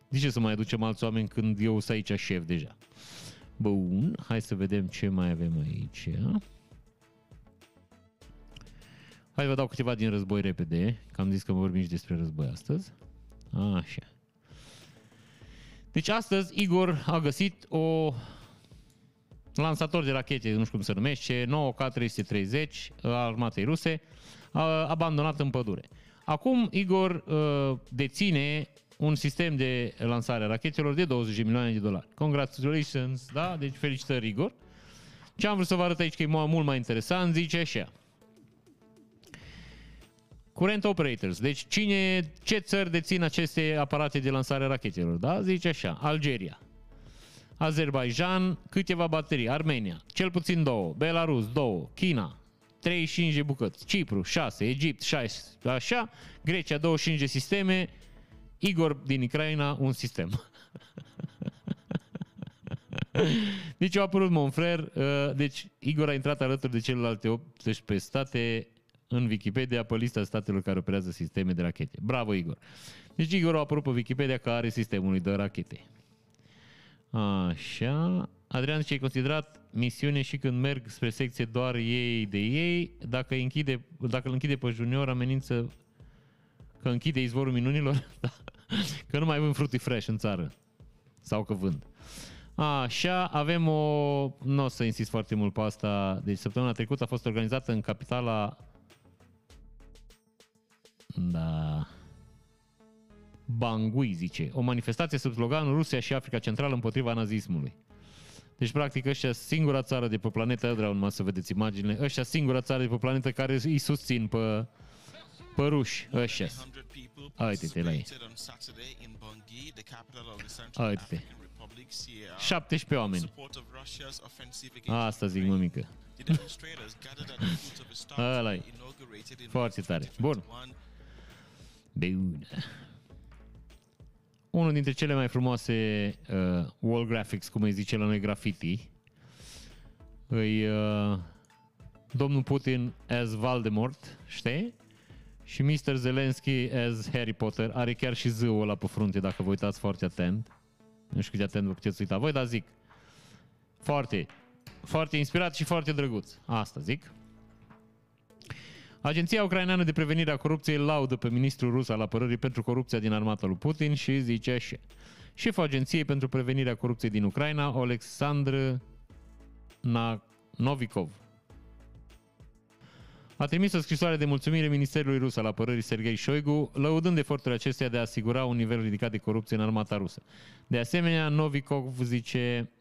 De ce să mai aducem alți oameni când eu sunt aici șef deja? Bun, hai să vedem ce mai avem aici. Hai vă dau câteva din război repede, că am zis că vorbim și despre război astăzi. Așa. Deci astăzi Igor a găsit o lansator de rachete, nu știu cum se numește, 9K330 al armatei ruse, abandonat în pădure. Acum Igor uh, deține un sistem de lansare a rachetelor de 20 de milioane de dolari. Congratulations, da? Deci felicitări Igor. Ce am vrut să vă arăt aici că e mult mai interesant, zice așa. Current operators. Deci cine, ce țări dețin aceste aparate de lansare a rachetelor? Da? Zice așa. Algeria. Azerbaijan, câteva baterii. Armenia, cel puțin două. Belarus, două. China, 35 de bucăți. Cipru, 6. Egipt, 6. Așa. Grecia, 25 de sisteme. Igor din Ucraina, un sistem. Deci a apărut Monfrer, uh, deci Igor a intrat alături de celelalte 18 state în Wikipedia pe lista statelor care operează sisteme de rachete. Bravo, Igor! Deci Igor a apărut pe Wikipedia că are sistemul de rachete. Așa, Adrian ce e considerat misiune și când merg spre secție doar ei de ei, dacă, închide, dacă îl închide pe junior, amenință că închide izvorul minunilor, da. că nu mai vând fructi fresh în țară. Sau că vând. Așa, avem o... Nu o să insist foarte mult pe asta. Deci săptămâna trecută a fost organizată în capitala... Da... Bangui, zice. O manifestație sub sloganul Rusia și Africa Centrală împotriva nazismului. Deci, practic, ăștia singura țară de pe planetă, vreau numai să vedeți imaginile, ăștia singura țară de pe planetă care îi susțin pe, pe ruși, ăștia. Uite-te la ei. Uite-te. 17 oameni. Asta zic, mămică. ăla e. Foarte tare. Bun. Bun. Unul dintre cele mai frumoase uh, wall graphics, cum îi zice la noi, graffiti, îi uh, domnul Putin as Voldemort, știi? Și Mr. Zelensky as Harry Potter. Are chiar și zâul ăla pe frunte, dacă vă uitați foarte atent. Nu știu cât de atent vă puteți uita voi, dar zic. Foarte, foarte inspirat și foarte drăguț. Asta zic. Agenția Ucraineană de Prevenire a Corupției laudă pe ministrul rus al apărării pentru corupția din armata lui Putin și zice așa. Șeful Agenției pentru Prevenirea Corupției din Ucraina, Alexandr Novikov, a trimis o scrisoare de mulțumire Ministerului Rus al Apărării Sergei Shoigu, lăudând efortul acesteia de a asigura un nivel ridicat de corupție în armata rusă. De asemenea, Novikov zice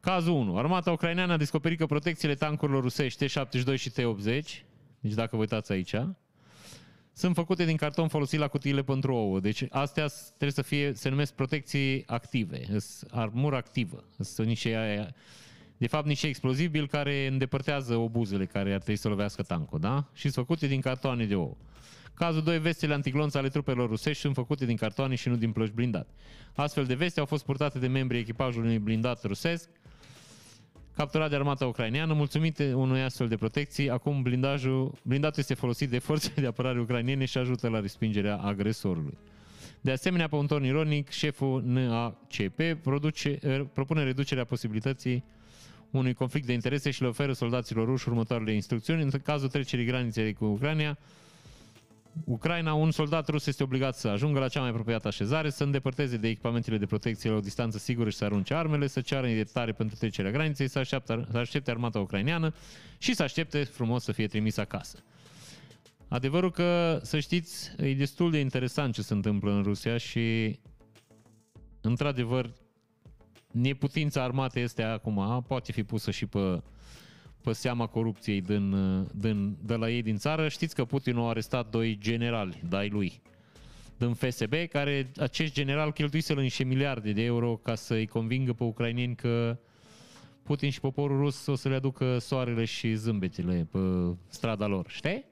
Cazul 1. Armata ucraineană a descoperit că protecțiile tankurilor rusești T-72 și T-80 deci dacă vă uitați aici, sunt făcute din carton folosit la cutiile pentru ouă. Deci astea trebuie să fie, se numesc protecții active, armură activă. Sunt niște, de fapt niște explozibili care îndepărtează obuzele care ar trebui să lovească tancul, da? Și sunt făcute din cartoane de ouă. Cazul 2, vestele antiglonț ale trupelor rusești sunt făcute din cartoane și nu din plăci blindate. Astfel de veste au fost purtate de membrii echipajului unui blindat rusesc, capturat de armata ucraineană. Mulțumit unui astfel de protecții, acum blindajul, blindatul este folosit de forțele de apărare ucrainene și ajută la respingerea agresorului. De asemenea, pe un ton ironic, șeful NACP produce, er, propune reducerea posibilității unui conflict de interese și le oferă soldaților ruși următoarele instrucțiuni. În cazul trecerii graniței cu Ucraina, Ucraina, un soldat rus este obligat să ajungă la cea mai apropiată așezare, să îndepărteze de echipamentele de protecție la o distanță sigură și să arunce armele, să ceară iertare pentru trecerea graniței, să aștepte, să aștepte armata ucraineană și să aștepte frumos să fie trimis acasă. Adevărul că, să știți, e destul de interesant ce se întâmplă în Rusia și, într-adevăr, neputința armatei este acum, poate fi pusă și pe pe seama corupției din, din, de la ei din țară. Știți că Putin a arestat doi generali, dai lui, din FSB, care acest general cheltuise niște miliarde de euro ca să-i convingă pe ucraineni că Putin și poporul rus o să le aducă soarele și zâmbetele pe strada lor, știi?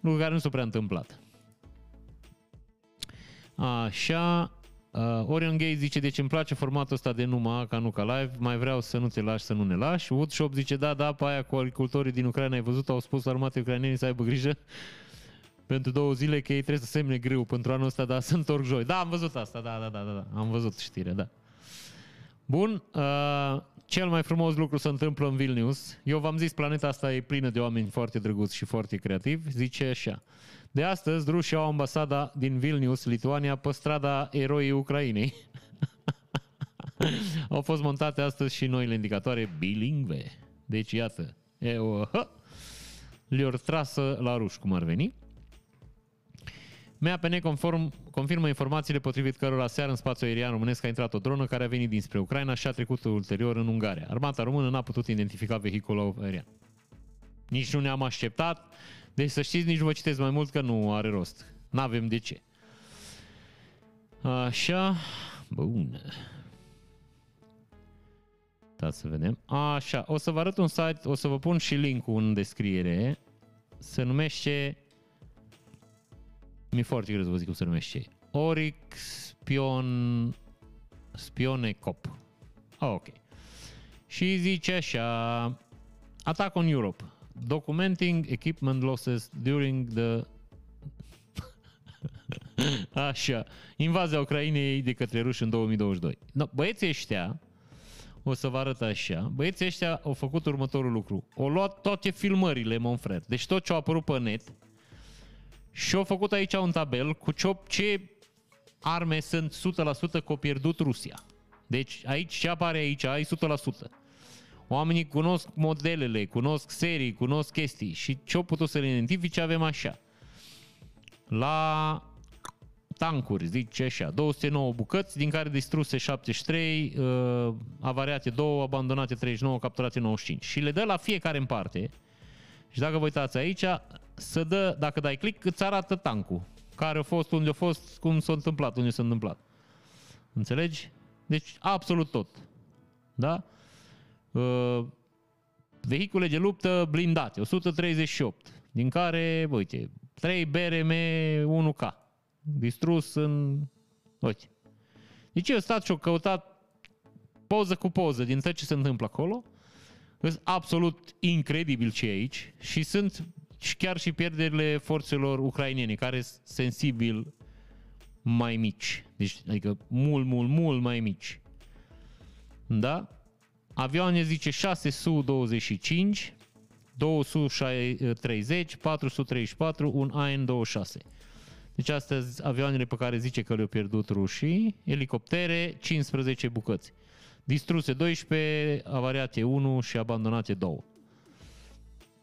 Lucru care nu s-a prea întâmplat. Așa, Uh, Orion Gay zice, deci îmi place formatul ăsta de numai ca nu ca live, mai vreau să nu te lași, să nu ne lași. Woodshop zice, da, da, pe aia cu agricultorii din Ucraina, ai văzut, au spus armatei ucraineni să aibă grijă pentru două zile că ei trebuie să semne greu pentru anul ăsta, dar să întorc joi. Da, am văzut asta, da, da, da, da, da. am văzut știrea, da. Bun, uh, cel mai frumos lucru se întâmplă în Vilnius. Eu v-am zis, planeta asta e plină de oameni foarte drăguți și foarte creativi. Zice așa, de astăzi, rușii au ambasada din Vilnius, Lituania, pe strada Eroii Ucrainei. au fost montate astăzi și noile indicatoare bilingve. Deci, iată, e o, le trasă la ruși, cum ar veni. MAPN conform, confirmă informațiile potrivit cărora seară în spațiul aerian românesc a intrat o dronă care a venit dinspre Ucraina și a trecut ulterior în Ungaria. Armata română n-a putut identifica vehiculul aerian. Nici nu ne-am așteptat, deci să știți, nici nu vă citesc mai mult că nu are rost. N-avem de ce. Așa, bun. Da, să vedem. Așa, o să vă arăt un site, o să vă pun și link-ul în descriere. Se numește... Mi-e foarte greu să vă zic cum se numește. Orix Spion... Spione Cop. Oh, ok. Și zice așa... Attack on Europe documenting equipment losses during the Așa, invazia Ucrainei de către ruși în 2022. No, băieții ăștia O să vă arăt așa. Băieții ăștia au făcut următorul lucru. Au luat toate filmările, mon frère. Deci tot ce a apărut pe net. Și au făcut aici un tabel cu ce, ce arme sunt 100% că pierdut Rusia. Deci aici ce apare aici ai 100%. Oamenii cunosc modelele, cunosc serii, cunosc chestii și ce au putut să le identifice avem așa. La tancuri, zice așa, 209 bucăți, din care distruse 73, uh, avariate 2, abandonate 39, capturate 95. Și le dă la fiecare în parte. Și dacă vă uitați aici, să dă, dacă dai click, îți arată tancul. Care a fost, unde a fost, cum s-a întâmplat, unde s-a întâmplat. Înțelegi? Deci, absolut tot. Da? Uh, vehicule de luptă blindate, 138, din care, uite, 3 BRM 1K, distrus în... Uite. Deci eu stat și au căutat poză cu poză din tot ce se întâmplă acolo. Sunt absolut incredibil ce e aici și sunt și chiar și pierderile forțelor ucrainene, care sunt sensibil mai mici. Deci, adică mult, mult, mult mai mici. Da? Avioane zice 6 Su-25, 2 Su-30, 4 Su-34, un AN-26. Deci astăzi avioanele pe care zice că le-au pierdut rușii, elicoptere, 15 bucăți. Distruse 12, avariate 1 și abandonate 2.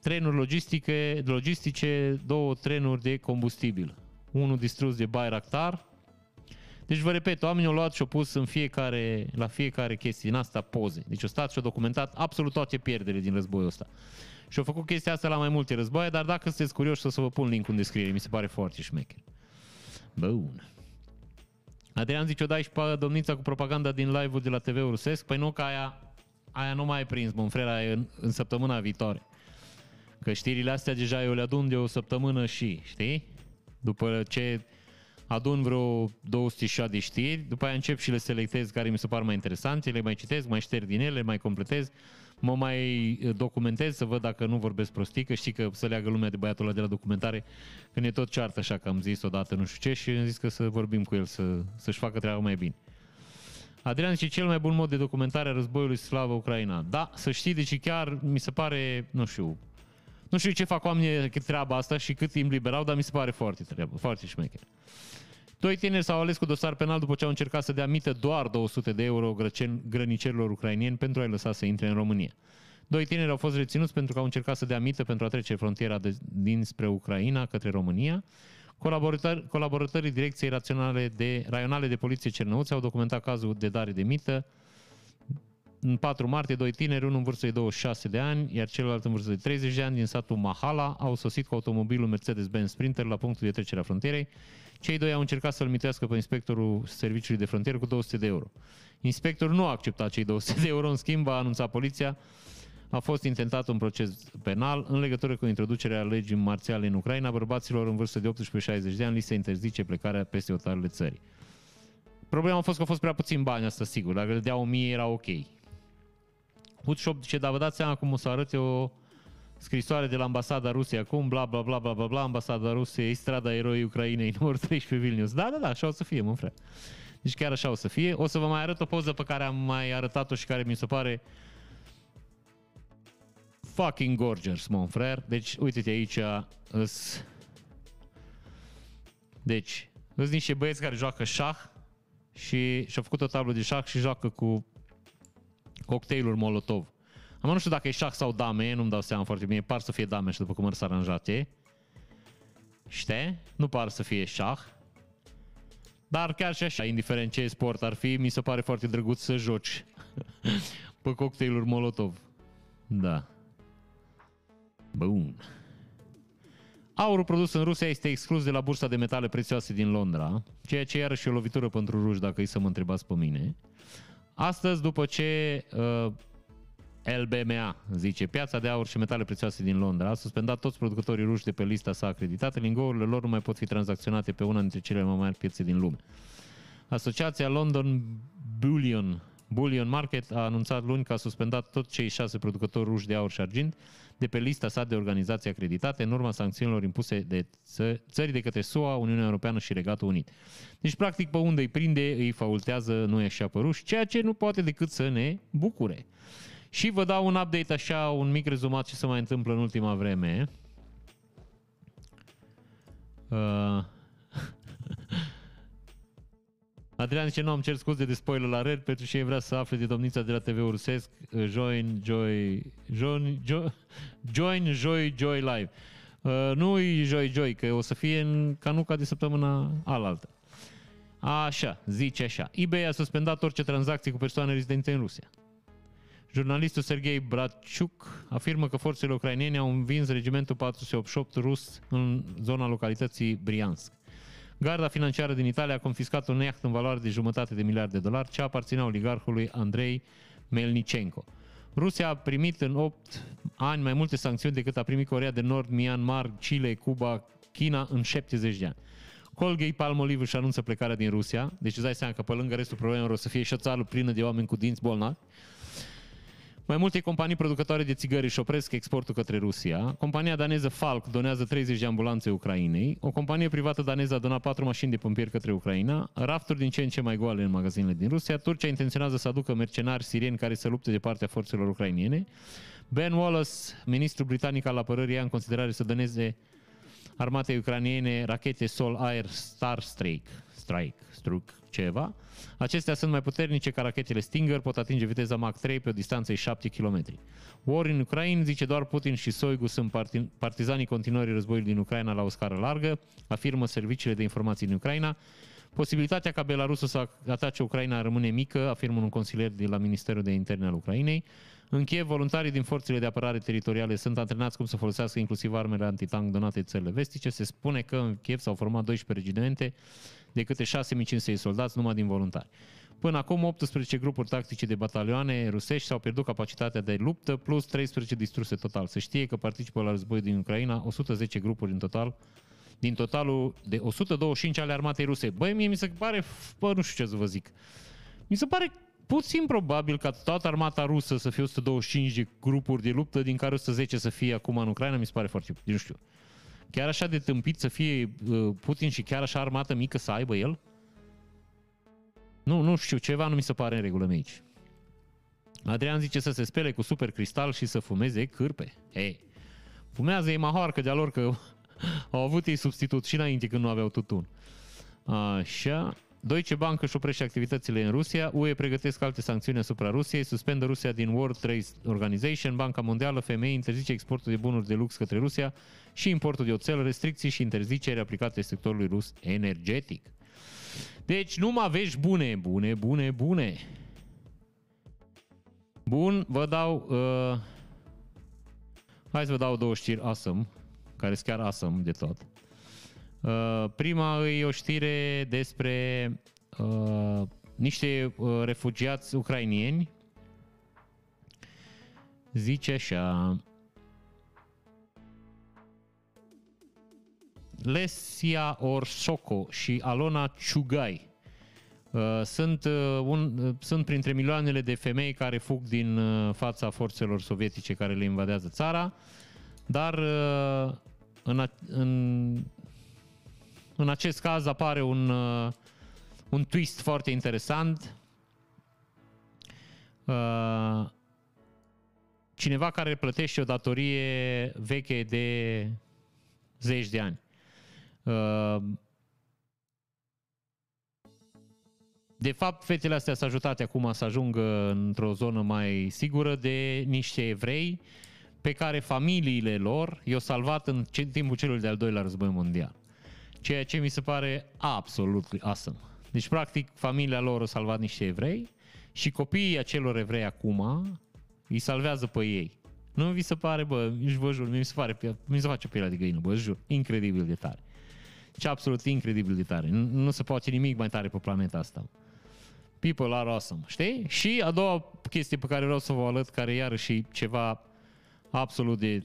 Trenuri logistice, logistice, două trenuri de combustibil. Unul distrus de Bayraktar. Deci vă repet, oamenii au luat și au pus în fiecare, la fiecare chestie din asta poze. Deci au stat și au documentat absolut toate pierderile din războiul ăsta. Și au făcut chestia asta la mai multe războaie, dar dacă sunteți curioși o să vă pun link în descriere, mi se pare foarte șmecher. Bun. Adrian zice, o dai și pe domnița cu propaganda din live-ul de la TV-ul rusesc? Păi nu, că aia, aia nu mai e prins, mă frera, în, în săptămâna viitoare. Că știrile astea deja eu le adun de o săptămână și, știi? După ce adun vreo 200 de știri, după aia încep și le selectez care mi se par mai interesante, le mai citesc, mai șterg din ele, mai completez, mă mai documentez să văd dacă nu vorbesc prostii, că știi că să leagă lumea de băiatul ăla de la documentare, când e tot ceartă așa că am zis odată nu știu ce și am zis că să vorbim cu el, să, să-și facă treaba mai bine. Adrian zice, cel mai bun mod de documentare a războiului Slavă Ucraina. Da, să știi, deci chiar mi se pare, nu știu, nu știu ce fac oamenii treaba asta și cât timp liberau, dar mi se pare foarte treabă, foarte șmecher. Doi tineri s-au ales cu dosar penal după ce au încercat să dea mită doar 200 de euro grănicerilor ucrainieni pentru a-i lăsa să intre în România. Doi tineri au fost reținuți pentru că au încercat să dea mită pentru a trece frontiera de, dinspre Ucraina către România. Colaboratori, colaboratorii Direcției Raționale de, Raionale de Poliție Cernăuți au documentat cazul de dare de mită. În 4 martie, doi tineri, unul în vârstă de 26 de ani, iar celălalt în vârstă de 30 de ani, din satul Mahala, au sosit cu automobilul Mercedes-Benz Sprinter la punctul de trecere a frontierei. Cei doi au încercat să-l mitească pe inspectorul Serviciului de Frontieră cu 200 de euro. Inspectorul nu a acceptat cei 200 de euro, în schimb a anunțat poliția a fost intentat un proces penal în legătură cu introducerea legii marțiale în Ucraina. Bărbaților în vârstă de 18-60 de ani li se interzice plecarea peste otarele țării. Problema a fost că a fost prea puțin bani, asta sigur. Dacă le dea 1000 era ok. Hutshop zice, dar vă dați seama cum o să arăte o scrisoare de la ambasada Rusiei acum, bla bla bla bla bla bla, ambasada Rusiei, strada eroii Ucrainei, numărul 13 Vilnius. Da, da, da, așa o să fie, mă frate. Deci chiar așa o să fie. O să vă mai arăt o poză pe care am mai arătat-o și care mi se pare fucking gorgeous, mon frère. Deci, uite-te aici, îs... Deci, sunt niște băieți care joacă șah și și-au făcut o tablă de șah și joacă cu cocktailuri Molotov. Am nu știu dacă e șah sau dame, nu-mi dau seama foarte bine. Par să fie dame și după cum sunt aranjate. Știi? Nu par să fie șah. Dar chiar și așa, indiferent ce sport ar fi, mi se pare foarte drăguț să joci pe cocktailuri Molotov. Da. Bun. Aurul produs în Rusia este exclus de la bursa de metale prețioase din Londra, ceea ce iarăși e o lovitură pentru ruși, dacă îi să mă întrebați pe mine. Astăzi, după ce uh, LBMA, zice, piața de aur și metale prețioase din Londra a suspendat toți producătorii ruși de pe lista sa acreditată, lingourile lor nu mai pot fi tranzacționate pe una dintre cele mai mari piețe din lume. Asociația London Bullion Bullion Market a anunțat luni că a suspendat tot cei șase producători ruși de aur și argint de pe lista sa de organizații acreditate în urma sancțiunilor impuse de țări de către SUA, Uniunea Europeană și Regatul Unit. Deci, practic, pe unde îi prinde, îi faultează, nu e așa pe ruși, ceea ce nu poate decât să ne bucure. Și vă dau un update așa, un mic rezumat ce se mai întâmplă în ultima vreme. Uh... Adrian zice, nu am cer scuze de spoiler la Red pentru că vrea să afle de domnița de la TV Ursesc Join Joy Join Joy, join Joy Joy Live. Uh, nu i Joy Joy, că o să fie în canuca de săptămâna alaltă. Așa, zice așa. eBay a suspendat orice tranzacții cu persoane rezidente în Rusia. Jurnalistul Sergei Bratciuc afirmă că forțele ucrainene au învins regimentul 488 rus în zona localității Briansk. Garda financiară din Italia a confiscat un iaht în valoare de jumătate de miliard de dolari, ce aparținea oligarhului Andrei Melnicenko. Rusia a primit în 8 ani mai multe sancțiuni decât a primit Corea de Nord, Myanmar, Chile, Cuba, China în 70 de ani. Colgate Palmolive își anunță plecarea din Rusia, deci îți dai seama că pe lângă restul problemelor o să fie și o țară plină de oameni cu dinți bolnavi. Mai multe companii producătoare de țigări își opresc exportul către Rusia. Compania daneză Falk donează 30 de ambulanțe Ucrainei. O companie privată daneză a donat 4 mașini de pompieri către Ucraina. Rafturi din ce în ce mai goale în magazinele din Rusia. Turcia intenționează să aducă mercenari sirieni care să lupte de partea forțelor ucrainiene. Ben Wallace, ministrul britanic al apărării, ia în considerare să doneze armatei ucrainiene rachete Sol-Air Star Strike, Strike, Strike, ceva. Acestea sunt mai puternice ca rachetele Stinger, pot atinge viteza Mach 3 pe o distanță de 7 km. War în Ucraina, zice doar Putin și Soigu sunt partizanii continuării războiului din Ucraina la o scară largă, afirmă serviciile de informații din Ucraina. Posibilitatea ca Belarusul să atace Ucraina rămâne mică, afirmă un consilier de la Ministerul de Interne al Ucrainei. În Kiev, voluntarii din forțele de apărare teritoriale sunt antrenați cum să folosească inclusiv armele antitank donate de țările vestice. Se spune că în Kiev s-au format 12 regimente de câte 6500 soldați numai din voluntari. Până acum, 18 grupuri tactice de batalioane rusești s-au pierdut capacitatea de luptă, plus 13 distruse total. Se știe că participă la războiul din Ucraina 110 grupuri în total, din totalul de 125 ale armatei ruse. Băi, mie mi se pare, bă, nu știu ce să vă zic, mi se pare puțin probabil ca toată armata rusă să fie 125 de grupuri de luptă, din care 110 să fie acum în Ucraina, mi se pare foarte, nu știu. Chiar așa de tâmpit să fie uh, Putin și chiar așa armată mică să aibă el? Nu, nu știu, ceva nu mi se pare în regulă aici. Adrian zice să se spele cu super cristal și să fumeze cârpe. Ei, fumează ei mahoarcă de-a lor că au avut ei substitut și înainte când nu aveau tutun. Așa. Deutsche Bank își oprește activitățile în Rusia, UE pregătesc alte sancțiuni asupra Rusiei, suspendă Rusia din World Trade Organization, Banca Mondială, FMI interzice exportul de bunuri de lux către Rusia și importul de oțel, restricții și interziceri aplicate sectorului rus energetic. Deci numai vești bune, bune, bune, bune. Bun, vă dau... Uh, hai să vă dau două știri awesome, care sunt chiar awesome de tot. Uh, prima e o știre despre uh, niște uh, refugiați ucrainieni. Zice așa... Lesia Orsoko și Alona Ciugai uh, sunt, uh, un, uh, sunt printre milioanele de femei care fug din uh, fața forțelor sovietice care le invadează țara, dar uh, în, în în acest caz apare un, uh, un twist foarte interesant. Uh, cineva care plătește o datorie veche de zeci de ani. Uh, de fapt, fetele astea s-au ajutat acum să ajungă într-o zonă mai sigură de niște evrei pe care familiile lor i-au salvat în timpul celui de-al doilea război mondial. Ceea ce mi se pare absolut awesome. Deci, practic, familia lor a salvat niște evrei și copiii acelor evrei acum îi salvează pe ei. Nu vi se pare, bă, nici vă jur, mi se pare, mi se face pielea de găină, bă, jur, incredibil de tare. Ce absolut incredibil de tare. Nu, nu se poate nimic mai tare pe planeta asta. People are awesome, știi? Și a doua chestie pe care vreau să vă arăt, care iarăși ceva absolut de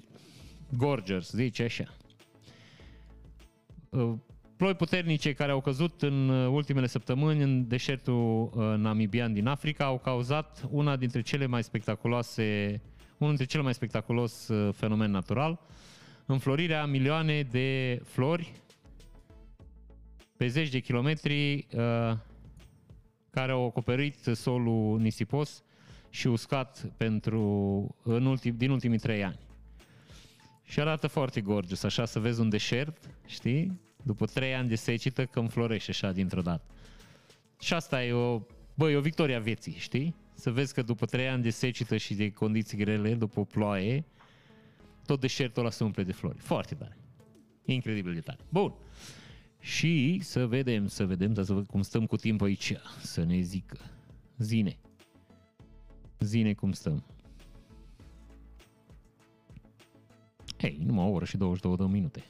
gorgeous, zice așa. Uh, Ploi puternice care au căzut în uh, ultimele săptămâni în deșertul uh, namibian din Africa au cauzat una dintre cele mai spectaculoase, unul dintre cele mai spectaculos uh, fenomen natural, înflorirea milioane de flori pe zeci de kilometri care au acoperit solul nisipos și uscat pentru, în ultim, din ultimii trei ani. Și arată foarte gorgeous, așa să vezi un deșert, știi? După trei ani de secită, când florește așa dintr-o dată. Și asta e o, bă, e o victoria vieții, știi? Să vezi că după trei ani de secită și de condiții grele, după ploaie, tot deșertul ăla se umple de flori. Foarte tare. Incredibil de tare. Bun. Și să vedem, să vedem, să văd cum stăm cu timp aici, să ne zică. Zine. Zine cum stăm. Hei, numai o oră și 22 de minute.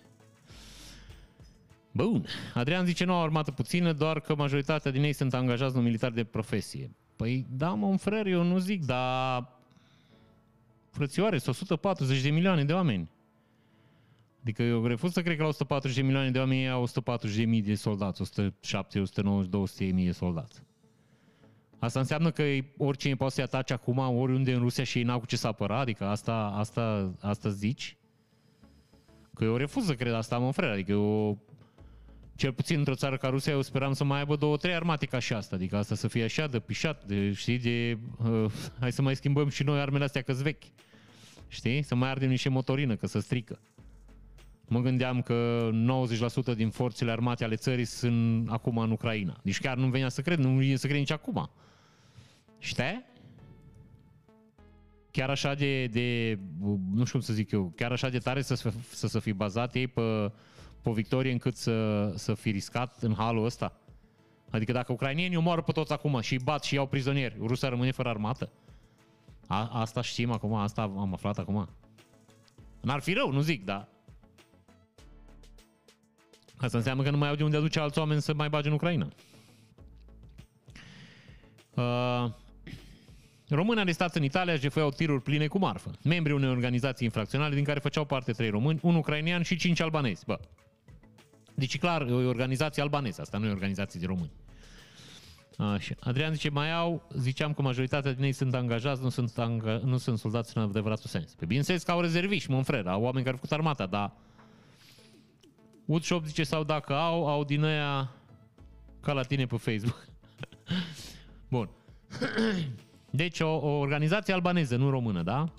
Bun. Adrian zice, nu au armată puțină, doar că majoritatea din ei sunt angajați în militar de profesie. Păi da, mă, un frere, eu nu zic, dar frățioare, sunt 140 de milioane de oameni. Adică eu refuz să cred că la 140 de milioane de oameni au 140 de mii de soldați, 170, 190, 200 de mii de soldați. Asta înseamnă că oricine poate să-i atace acum oriunde în Rusia și ei n-au cu ce să apăra? Adică asta, asta, asta zici? Că eu refuz să cred asta, mă frere. Adică eu, cel puțin într-o țară ca Rusia, eu speram să mai aibă două, trei armate ca și asta. Adică asta să fie așa, de pișat, de, știi, de... Uh, hai să mai schimbăm și noi armele astea că vechi. Știi? Să mai ardem niște motorină, că să strică. Mă gândeam că 90% din forțele armate ale țării sunt acum în Ucraina. Deci chiar nu venea să cred, nu vine să cred nici acum. Știi? Chiar așa de, de, nu știu cum să zic eu, chiar așa de tare să, să, să fi bazat ei pe, pe victorie încât să, să fi riscat în halul ăsta? Adică dacă ucrainienii omoară pe toți acum și îi bat și iau prizonieri, Rusia rămâne fără armată? A, asta știm acum, asta am aflat acum. N-ar fi rău, nu zic, dar Asta înseamnă că nu mai au de unde aduce alți oameni să mai bage în Ucraina. Uh, Români arestați în Italia își jefuiau tiruri pline cu marfă. Membrii unei organizații infracționale din care făceau parte trei români, un ucrainian și cinci albanezi. Bă. Deci clar, e o organizație albaneză, asta nu e o organizație de români. Așa. Adrian zice, mai au, ziceam că majoritatea din ei sunt angajați, nu sunt, anga, nu sunt soldați în adevăratul sens. Pe bineînțeles că au rezerviști, mă frere, au oameni care au făcut armata, dar Woodshop zice, sau dacă au, au din aia ca la tine pe Facebook. Bun. Deci o, o organizație albaneză, nu română, da?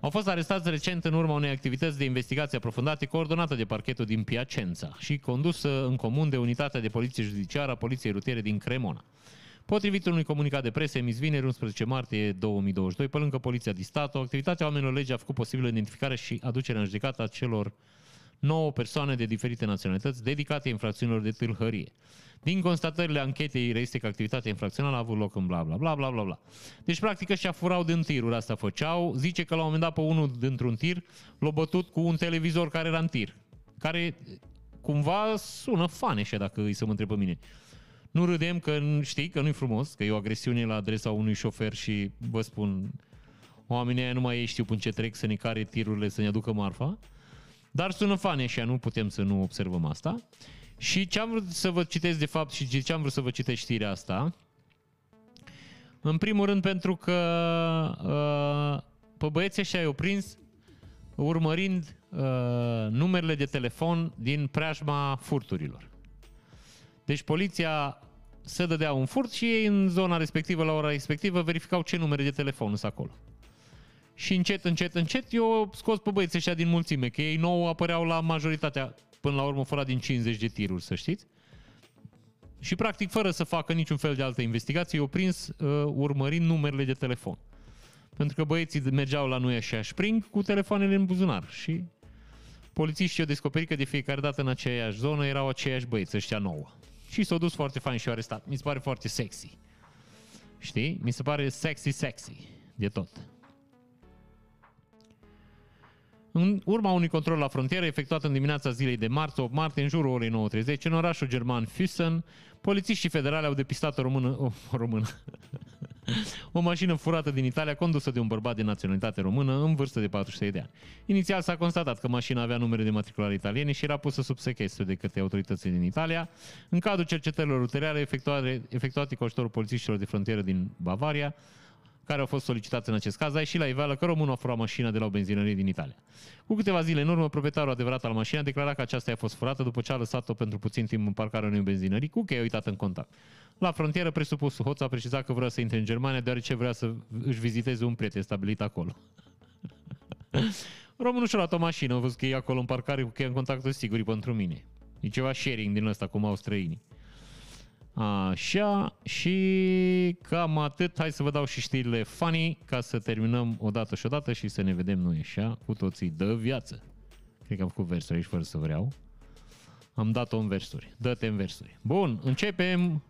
Au fost arestați recent în urma unei activități de investigație aprofundate coordonată de parchetul din Piacenza și condusă în comun de unitatea de poliție judiciară a Poliției Rutiere din Cremona. Potrivit unui comunicat de presă emis vineri 11 martie 2022, pe lângă Poliția de Stat, activitatea oamenilor lege a făcut posibilă identificarea și aducerea în judecată a celor 9 persoane de diferite naționalități dedicate infracțiunilor de tâlhărie. Din constatările anchetei reiese că activitatea infracțională a avut loc în bla bla bla bla bla bla. Deci practic ăștia furau din tiruri, asta făceau. Zice că la un moment dat pe unul dintr-un tir l-a bătut cu un televizor care era în tir. Care cumva sună faneșe dacă îi să mă întreb pe mine. Nu râdem că știi că nu-i frumos, că e o agresiune la adresa unui șofer și vă spun, oamenii aia nu mai știu până ce trec să ne care tirurile să ne aducă marfa. Dar sună fane și nu putem să nu observăm asta. Și ce am vrut să vă citesc de fapt și ce am vrut să vă citesc știrea asta, în primul rând pentru că uh, pe băieții ăștia i-au prins urmărind uh, numerele de telefon din preajma furturilor. Deci poliția se dădea un furt și ei în zona respectivă, la ora respectivă, verificau ce numere de telefon sunt acolo. Și încet, încet, încet, eu scos pe băieții ăștia din mulțime, că ei nou apăreau la majoritatea, până la urmă, fără din 50 de tiruri, să știți. Și practic, fără să facă niciun fel de altă investigație, eu prins uh, urmărind numerele de telefon. Pentru că băieții mergeau la noi așa spring cu telefoanele în buzunar și polițiștii au descoperit că de fiecare dată în aceeași zonă erau aceiași băieți, ăștia nouă. Și s-au dus foarte fain și au arestat. Mi se pare foarte sexy. Știi? Mi se pare sexy, sexy. De tot. În urma unui control la frontieră efectuat în dimineața zilei de marți 8 martie, în jurul orei 9.30, în orașul german Füssen, polițiștii federale au depistat o română, o, o română, o mașină furată din Italia, condusă de un bărbat de naționalitate română în vârstă de 43 de ani. Inițial s-a constatat că mașina avea numere de matriculare italiene și era pusă sub sechestru de către autoritățile din Italia. În cadrul cercetărilor ulterioare efectuate, efectuate cu ajutorul polițiștilor de frontieră din Bavaria, care au fost solicitați în acest caz, a ieșit la iveală că românul a furat mașina de la o benzinărie din Italia. Cu câteva zile în urmă, proprietarul adevărat al mașinii a declarat că aceasta a fost furată după ce a lăsat-o pentru puțin timp în parcarea unei benzinării, cu cheia uitată în contact. La frontieră, presupusul hoț a precizat că vrea să intre în Germania, deoarece vrea să își viziteze un prieten stabilit acolo. Românul și-a luat o mașină, a văzut că e acolo în parcare cu cheia în contact, sigur, pentru mine. E ceva sharing din ăsta, cum au străinii. Așa, și cam atât. Hai să vă dau și știrile funny ca să terminăm odată și odată și să ne vedem noi așa, cu toții de viață. Cred că am făcut versuri aici fără să vreau. Am dat-o în versuri. Dă-te în versuri. Bun, începem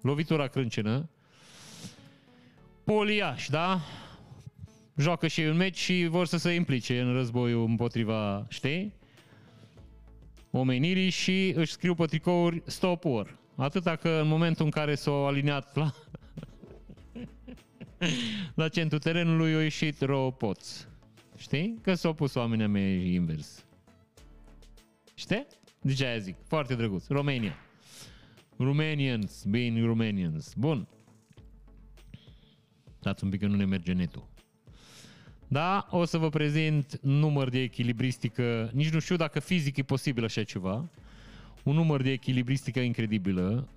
lovitura crâncenă. Poliaș, da? Joacă și un meci și vor să se implice în războiul împotriva, știi? Omenirii și își scriu pe tricouri Stop War. Atâta că în momentul în care s-au aliniat la, la centrul terenului, au ieșit ropoț. Știi? Că s-au pus oamenii mei invers. Știi? Deci aia zic. Foarte drăguț. Romania. Romanians, being Romanians. Bun. Dați un pic că nu ne merge netul. Da, o să vă prezint număr de echilibristică. Nici nu știu dacă fizic e posibil așa ceva un număr de echilibristică incredibilă.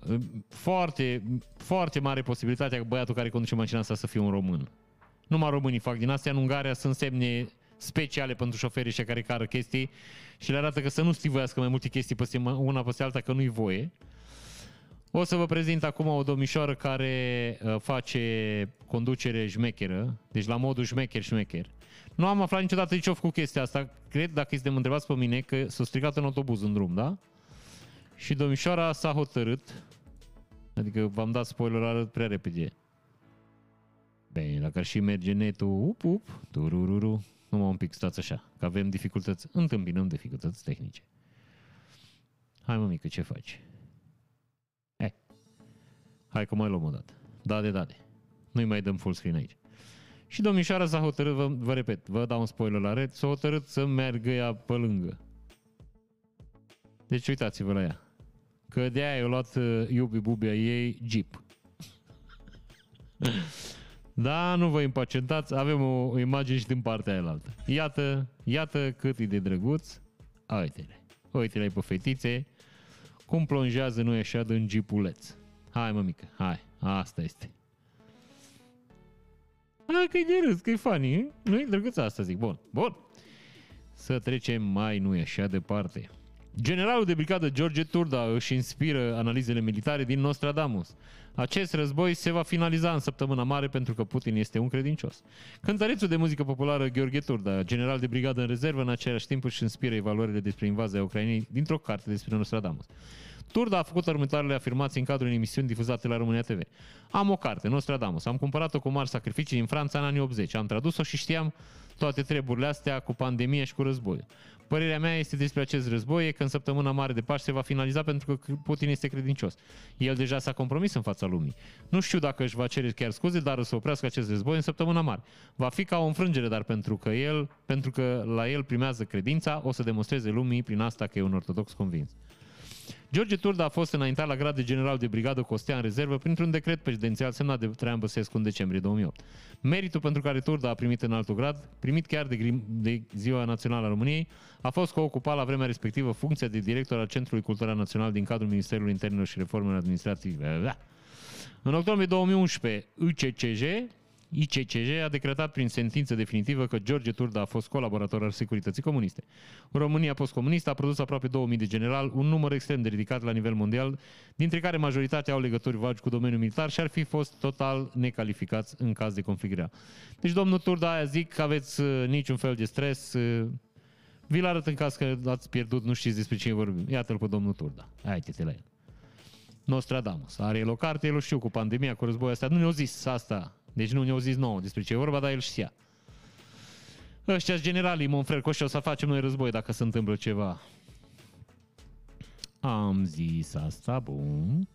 Foarte, foarte mare posibilitatea că băiatul care conduce mașina asta să fie un român. Numai românii fac din astea. În Ungaria sunt semne speciale pentru șoferii și care cară chestii și le arată că să nu stivoiască mai multe chestii peste una peste alta, că nu-i voie. O să vă prezint acum o domnișoară care uh, face conducere șmecheră, deci la modul șmecher șmecher. Nu am aflat niciodată de ce au făcut chestia asta. Cred, dacă este mă întrebați pe mine, că s-a stricat în autobuz în drum, da? Și domnișoara s-a hotărât, adică v-am dat spoiler arăt prea repede. Bine, dacă ar și merge netul, up, up, turururu, numai un pic stați așa, că avem dificultăți, întâmpinăm dificultăți tehnice. Hai mă mică, ce faci? Hai. Hai că mai luăm o dată. Da de da de. Nu-i mai dăm full screen aici. Și domnișoara s-a hotărât, vă, vă repet, vă dau un spoiler la red, s-a hotărât să meargă ea pe lângă. Deci uitați-vă la ea. Că de aia i-a luat uh, iubi bubia ei Jeep. da, nu vă impacientați, avem o, o imagine și din partea aia altă. Iată, iată cât e de drăguț. Uite-le. Uite-le pe fetițe. Cum plonjează noi așa în jeepuleț. Hai mă mică, hai. Asta este. Hai că e de râs, că e funny, nu e drăguț asta zic. Bun, bun. Să trecem mai nu e așa departe. Generalul de brigadă George Turda își inspiră analizele militare din Nostradamus. Acest război se va finaliza în săptămâna mare pentru că Putin este un credincios. Cântărețul de muzică populară Gheorghe Turda, general de brigadă în rezervă, în același timp își inspiră evaluările despre invazia Ucrainei dintr-o carte despre Nostradamus. Turda a făcut următoarele afirmații în cadrul unei emisiuni difuzate la România TV. Am o carte, Nostradamus. Am cumpărat-o cu mari sacrificii din Franța în anii 80. Am tradus-o și știam toate treburile astea cu pandemia și cu războiul. Părerea mea este despre acest război, e că în săptămâna mare de Paște se va finaliza pentru că Putin este credincios. El deja s-a compromis în fața lumii. Nu știu dacă își va cere chiar scuze, dar o să oprească acest război în săptămâna mare. Va fi ca o înfrângere, dar pentru că el, pentru că la el primează credința, o să demonstreze lumii prin asta că e un ortodox convins. George Turda a fost înaintat la grad de general de brigadă Costea în rezervă printr-un decret prezidențial semnat de Traian Băsescu în decembrie 2008. Meritul pentru care Turda a primit în altul grad, primit chiar de, de Ziua Națională a României, a fost că ocupa la vremea respectivă funcția de director al Centrului Cultural Național din cadrul Ministerului Internelor și Reformelor Administrative. În octombrie 2011, UCCJ ICCJ a decretat prin sentință definitivă că George Turda a fost colaborator al securității comuniste. România postcomunistă a produs aproape 2000 de general, un număr extrem de ridicat la nivel mondial, dintre care majoritatea au legături vagi cu domeniul militar și ar fi fost total necalificați în caz de conflict Deci, domnul Turda, aia zic că aveți uh, niciun fel de stres, uh, vi-l arăt în caz că ați pierdut, nu știți despre cine vorbim. Iată-l pe domnul Turda. Hai-te la el. Nostradamus. Are el o carte, el o știu cu pandemia, cu războiul ăsta. Nu ne-au zis asta deci nu ne-au zis nouă despre ce e vorba, dar el știa. Ăștia generalii, Monfrer Coș, o să facem noi război dacă se întâmplă ceva. Am zis asta, bun.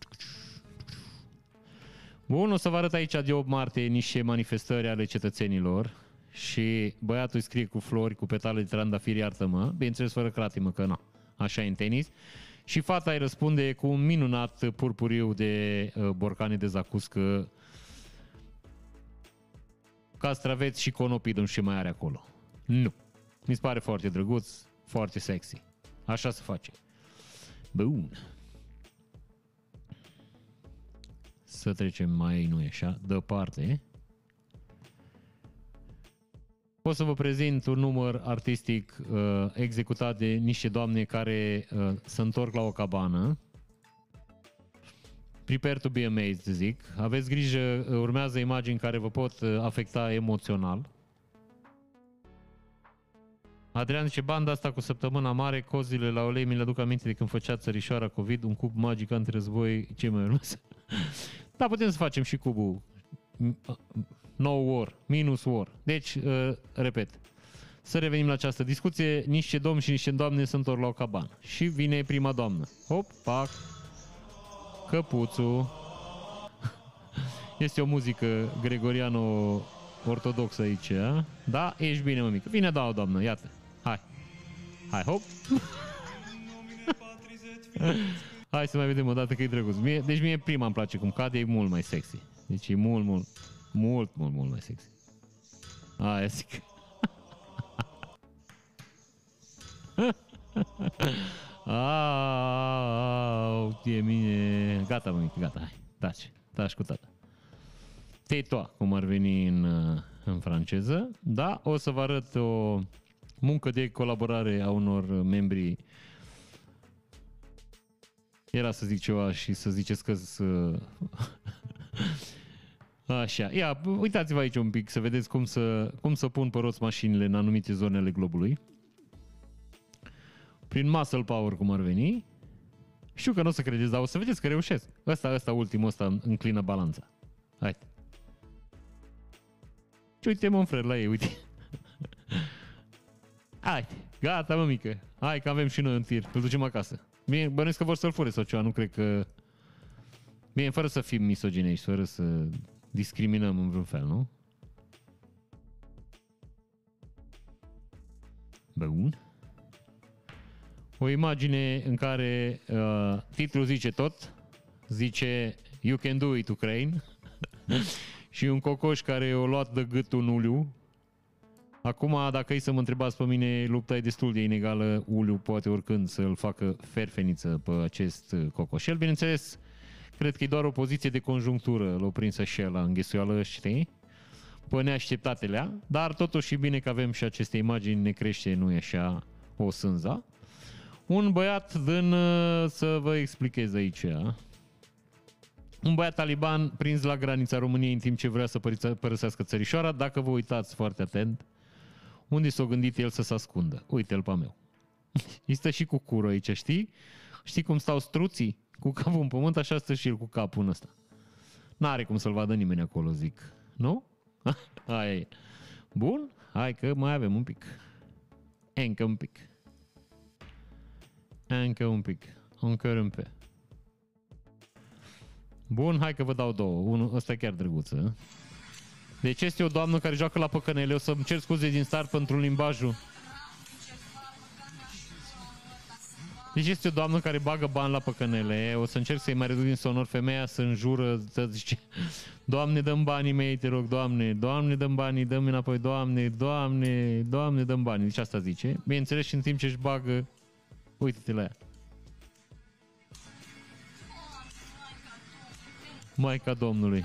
Bun, o să vă arăt aici de 8 martie niște manifestări ale cetățenilor și băiatul îi scrie cu flori, cu petale de trandafir, iartă-mă, bineînțeles fără cratimă, că nu, așa e în tenis. Și fata îi răspunde cu un minunat purpuriu de uh, borcane de zacuscă, castraveți și conopii, nu știu ce mai are acolo. Nu. Mi se pare foarte drăguț, foarte sexy. Așa se face. Bun. Să trecem mai, nu e așa, departe. Pot să vă prezint un număr artistic uh, executat de niște doamne care uh, se întorc la o cabană. Prepare to be amazed, zic. Aveți grijă, uh, urmează imagini care vă pot uh, afecta emoțional. Adrian zice, banda asta cu săptămâna mare, cozile la ulei, mi-le aduc aminte de când făcea țărișoara COVID, un cub magic între război, ce mai urmează? da, putem să facem și cubul no war, minus war. Deci, uh, repet, să revenim la această discuție, niște domni și niște doamne se întorc la o cabană. Și vine prima doamnă. Hop, pac, căpuțul. Este o muzică gregoriano ortodoxă aici, a? Da? Ești bine, mămică. Vine, da, doamnă, iată. Hai. Hai, hop. Hai să mai vedem o dată că e drăguț. Mie, deci mie prima îmi place cum cade, e mult mai sexy. Deci e mult, mult, mult, mult, mult mai sexy. Aia zic. Au, e mine. Gata, mă, gata, hai. Taci, taci cu tata. Teitoa, cum ar veni în, în franceză. Da, o să vă arăt o muncă de colaborare a unor membri era să zic ceva și să ziceți că să... Așa, ia, uitați-vă aici un pic să vedeți cum să, cum să pun pe roți mașinile în anumite zone ale globului. Prin muscle power, cum ar veni. Știu că nu o să credeți, dar o să vedeți că reușesc. Ăsta, ăsta ultimul, ăsta înclină balanța. Hai. Și uite mă frate la ei, uite. Hai, gata mă mică. Hai că avem și noi un tir, îl ducem acasă. Bine, bănuiesc că vor să-l fure sau ceva, nu cred că... Bine, fără să fim misoginești, fără să discriminăm în vreun fel, nu? Bun. O imagine în care uh, titlul zice tot, zice You can do it, Ukraine, și un cocoș care o luat de gât un uliu. Acum, dacă e să mă întrebați pe mine, lupta e destul de inegală. Uliu poate oricând să-l facă ferfeniță pe acest cocoșel. Bineînțeles, Cred că e doar o poziție de conjunctură, l-o prinsă și el la înghesuială, știi? Pe neașteptatele, dar totuși e bine că avem și aceste imagini, ne crește, nu e așa, o sânza. Un băiat din, uh, să vă explichez aici, un băiat taliban prins la granița României în timp ce vrea să părăsească țărișoara, dacă vă uitați foarte atent, unde s-a gândit el să se ascundă? Uite-l pe meu. Este și cu cură aici, știi? Știi cum stau struții? Cu capul în pământ, așa stă și el cu capul în ăsta. N-are cum să-l vadă nimeni acolo, zic. Nu? Aia e. Bun, hai că mai avem un pic. Încă un pic. Încă un pic. Încă un pic. Bun, hai că vă dau două. Unul, ăsta e chiar drăguță. Deci este o doamnă care joacă la păcănele. O să-mi cer scuze din start pentru limbajul Deci este o doamnă care bagă bani la păcănele, o să încerc să-i mai reduc din sonor femeia, să înjură, să zice, Doamne, dăm banii mei, te rog, Doamne, Doamne, dăm banii, dăm înapoi, Doamne, Doamne, Doamne, dăm banii. Deci asta zice. Bineînțeles și în timp ce își bagă, uite-te la ea. Maica Domnului.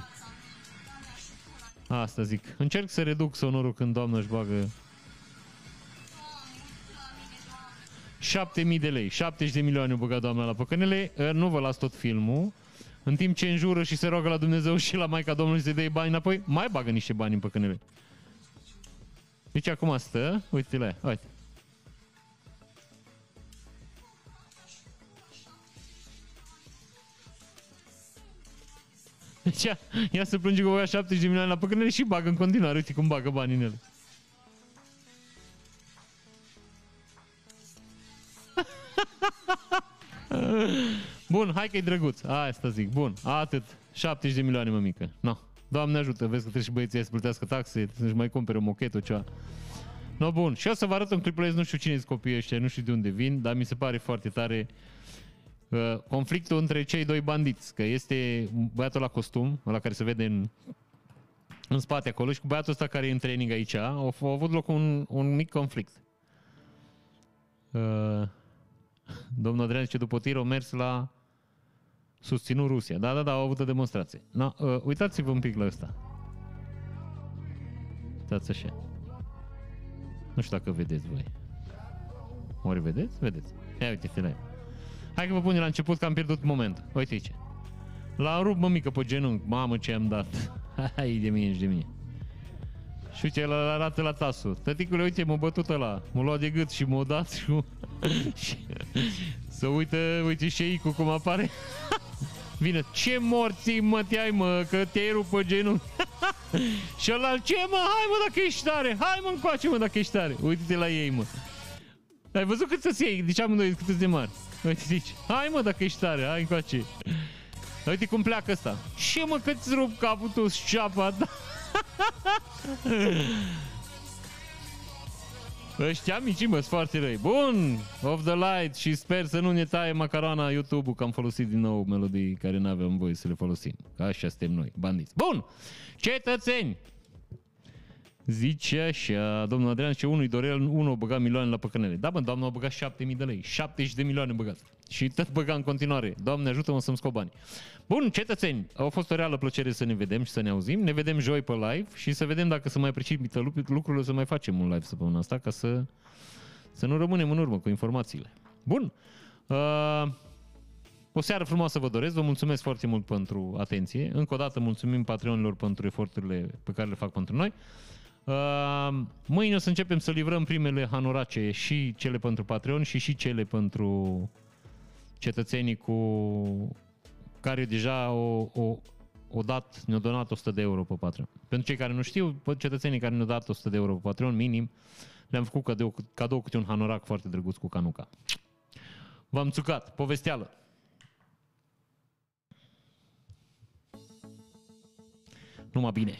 Asta zic. Încerc să reduc sonorul când doamna își bagă 7000 de lei, 70 de milioane băga doamna la păcănele, ă, nu vă las tot filmul, în timp ce înjură și se roagă la Dumnezeu și la Maica Domnului să dea bani înapoi, mai bagă niște bani în păcănele. Deci acum stă, uite la ea, uite. Deci ea, ea se plânge că băga 70 de milioane la păcănele și bagă în continuare, uite cum bagă banii în ele. Bun, hai că e drăguț. Asta zic. Bun, atât. 70 de milioane, mă mică. No. Doamne ajută, vezi că trebuie și băieții să plătească taxe, să-și mai cumpere o mochetă, ceva. No, bun. Și o să vă arăt un clipuleț, nu știu cine sunt copiii ăștia, nu știu de unde vin, dar mi se pare foarte tare uh, conflictul între cei doi bandiți, că este băiatul la costum, la care se vede în, în spate acolo, și cu băiatul ăsta care e în training aici, au, au avut loc un, un mic conflict. Uh, domnul Adrian zice, după tir au mers la susținut Rusia. Da, da, da, au avut o demonstrație. No, uh, uitați-vă un pic la ăsta. Uitați așa. Nu știu dacă vedeți voi. Ori vedeți? Vedeți. Ia uite, filai. Hai că vă pun la început că am pierdut moment. Uite aici. L-am rupt mămică pe genunchi. Mamă ce am dat. Hai de mine și de mine. Și uite, el arată la tasul. Tăticule, uite, m-a bătut ăla. M-a luat de gât și m-a dat și, și să uită, uite și cu cum apare. Vine, ce morții mă te ai mă, că te-ai rupt pe genunchi. și ăla, ce mă, hai mă dacă ești tare, hai mă încoace mă dacă ești tare. Uite-te la ei mă. Ai văzut cât să-ți iei? Deci amândoi cât de mari. Uite, zici, hai mă dacă ești tare, hai încoace. Uite cum pleacă ăsta. Ce mă, că-ți rup capul tu, șapa ta. Ăștia mici, mă, sunt foarte răi. Bun! Of the light și sper să nu ne taie macarona YouTube-ul că am folosit din nou melodii care nu aveam voie să le folosim. Că așa suntem noi, bandiți. Bun! Cetățeni! Zice așa, domnul Adrian ce unui Dorel, unul a băgat milioane la păcănele. Da, bă, doamna a băgat 7000 de lei. 70 de milioane băgat. Și tot băga în continuare. Doamne, ajută-mă să-mi scot bani. Bun, cetățeni, a fost o reală plăcere să ne vedem și să ne auzim. Ne vedem joi pe live și să vedem dacă se mai precipită lucrurile, să mai facem un live săptămâna asta ca să, să nu rămânem în urmă cu informațiile. Bun. Uh, o seară frumoasă vă doresc, vă mulțumesc foarte mult pentru atenție. Încă o dată mulțumim patronilor pentru eforturile pe care le fac pentru noi. Uh, mâine o să începem să livrăm primele hanorace și cele pentru Patreon și și cele pentru cetățenii cu care deja o, o, o dat, ne-au donat 100 de euro pe Patreon. Pentru cei care nu știu, cetățenii care ne-au dat 100 de euro pe Patreon, minim, le-am făcut cadou, cadou câte un hanorac foarte drăguț cu canuca. V-am țucat, povesteală. Numai bine.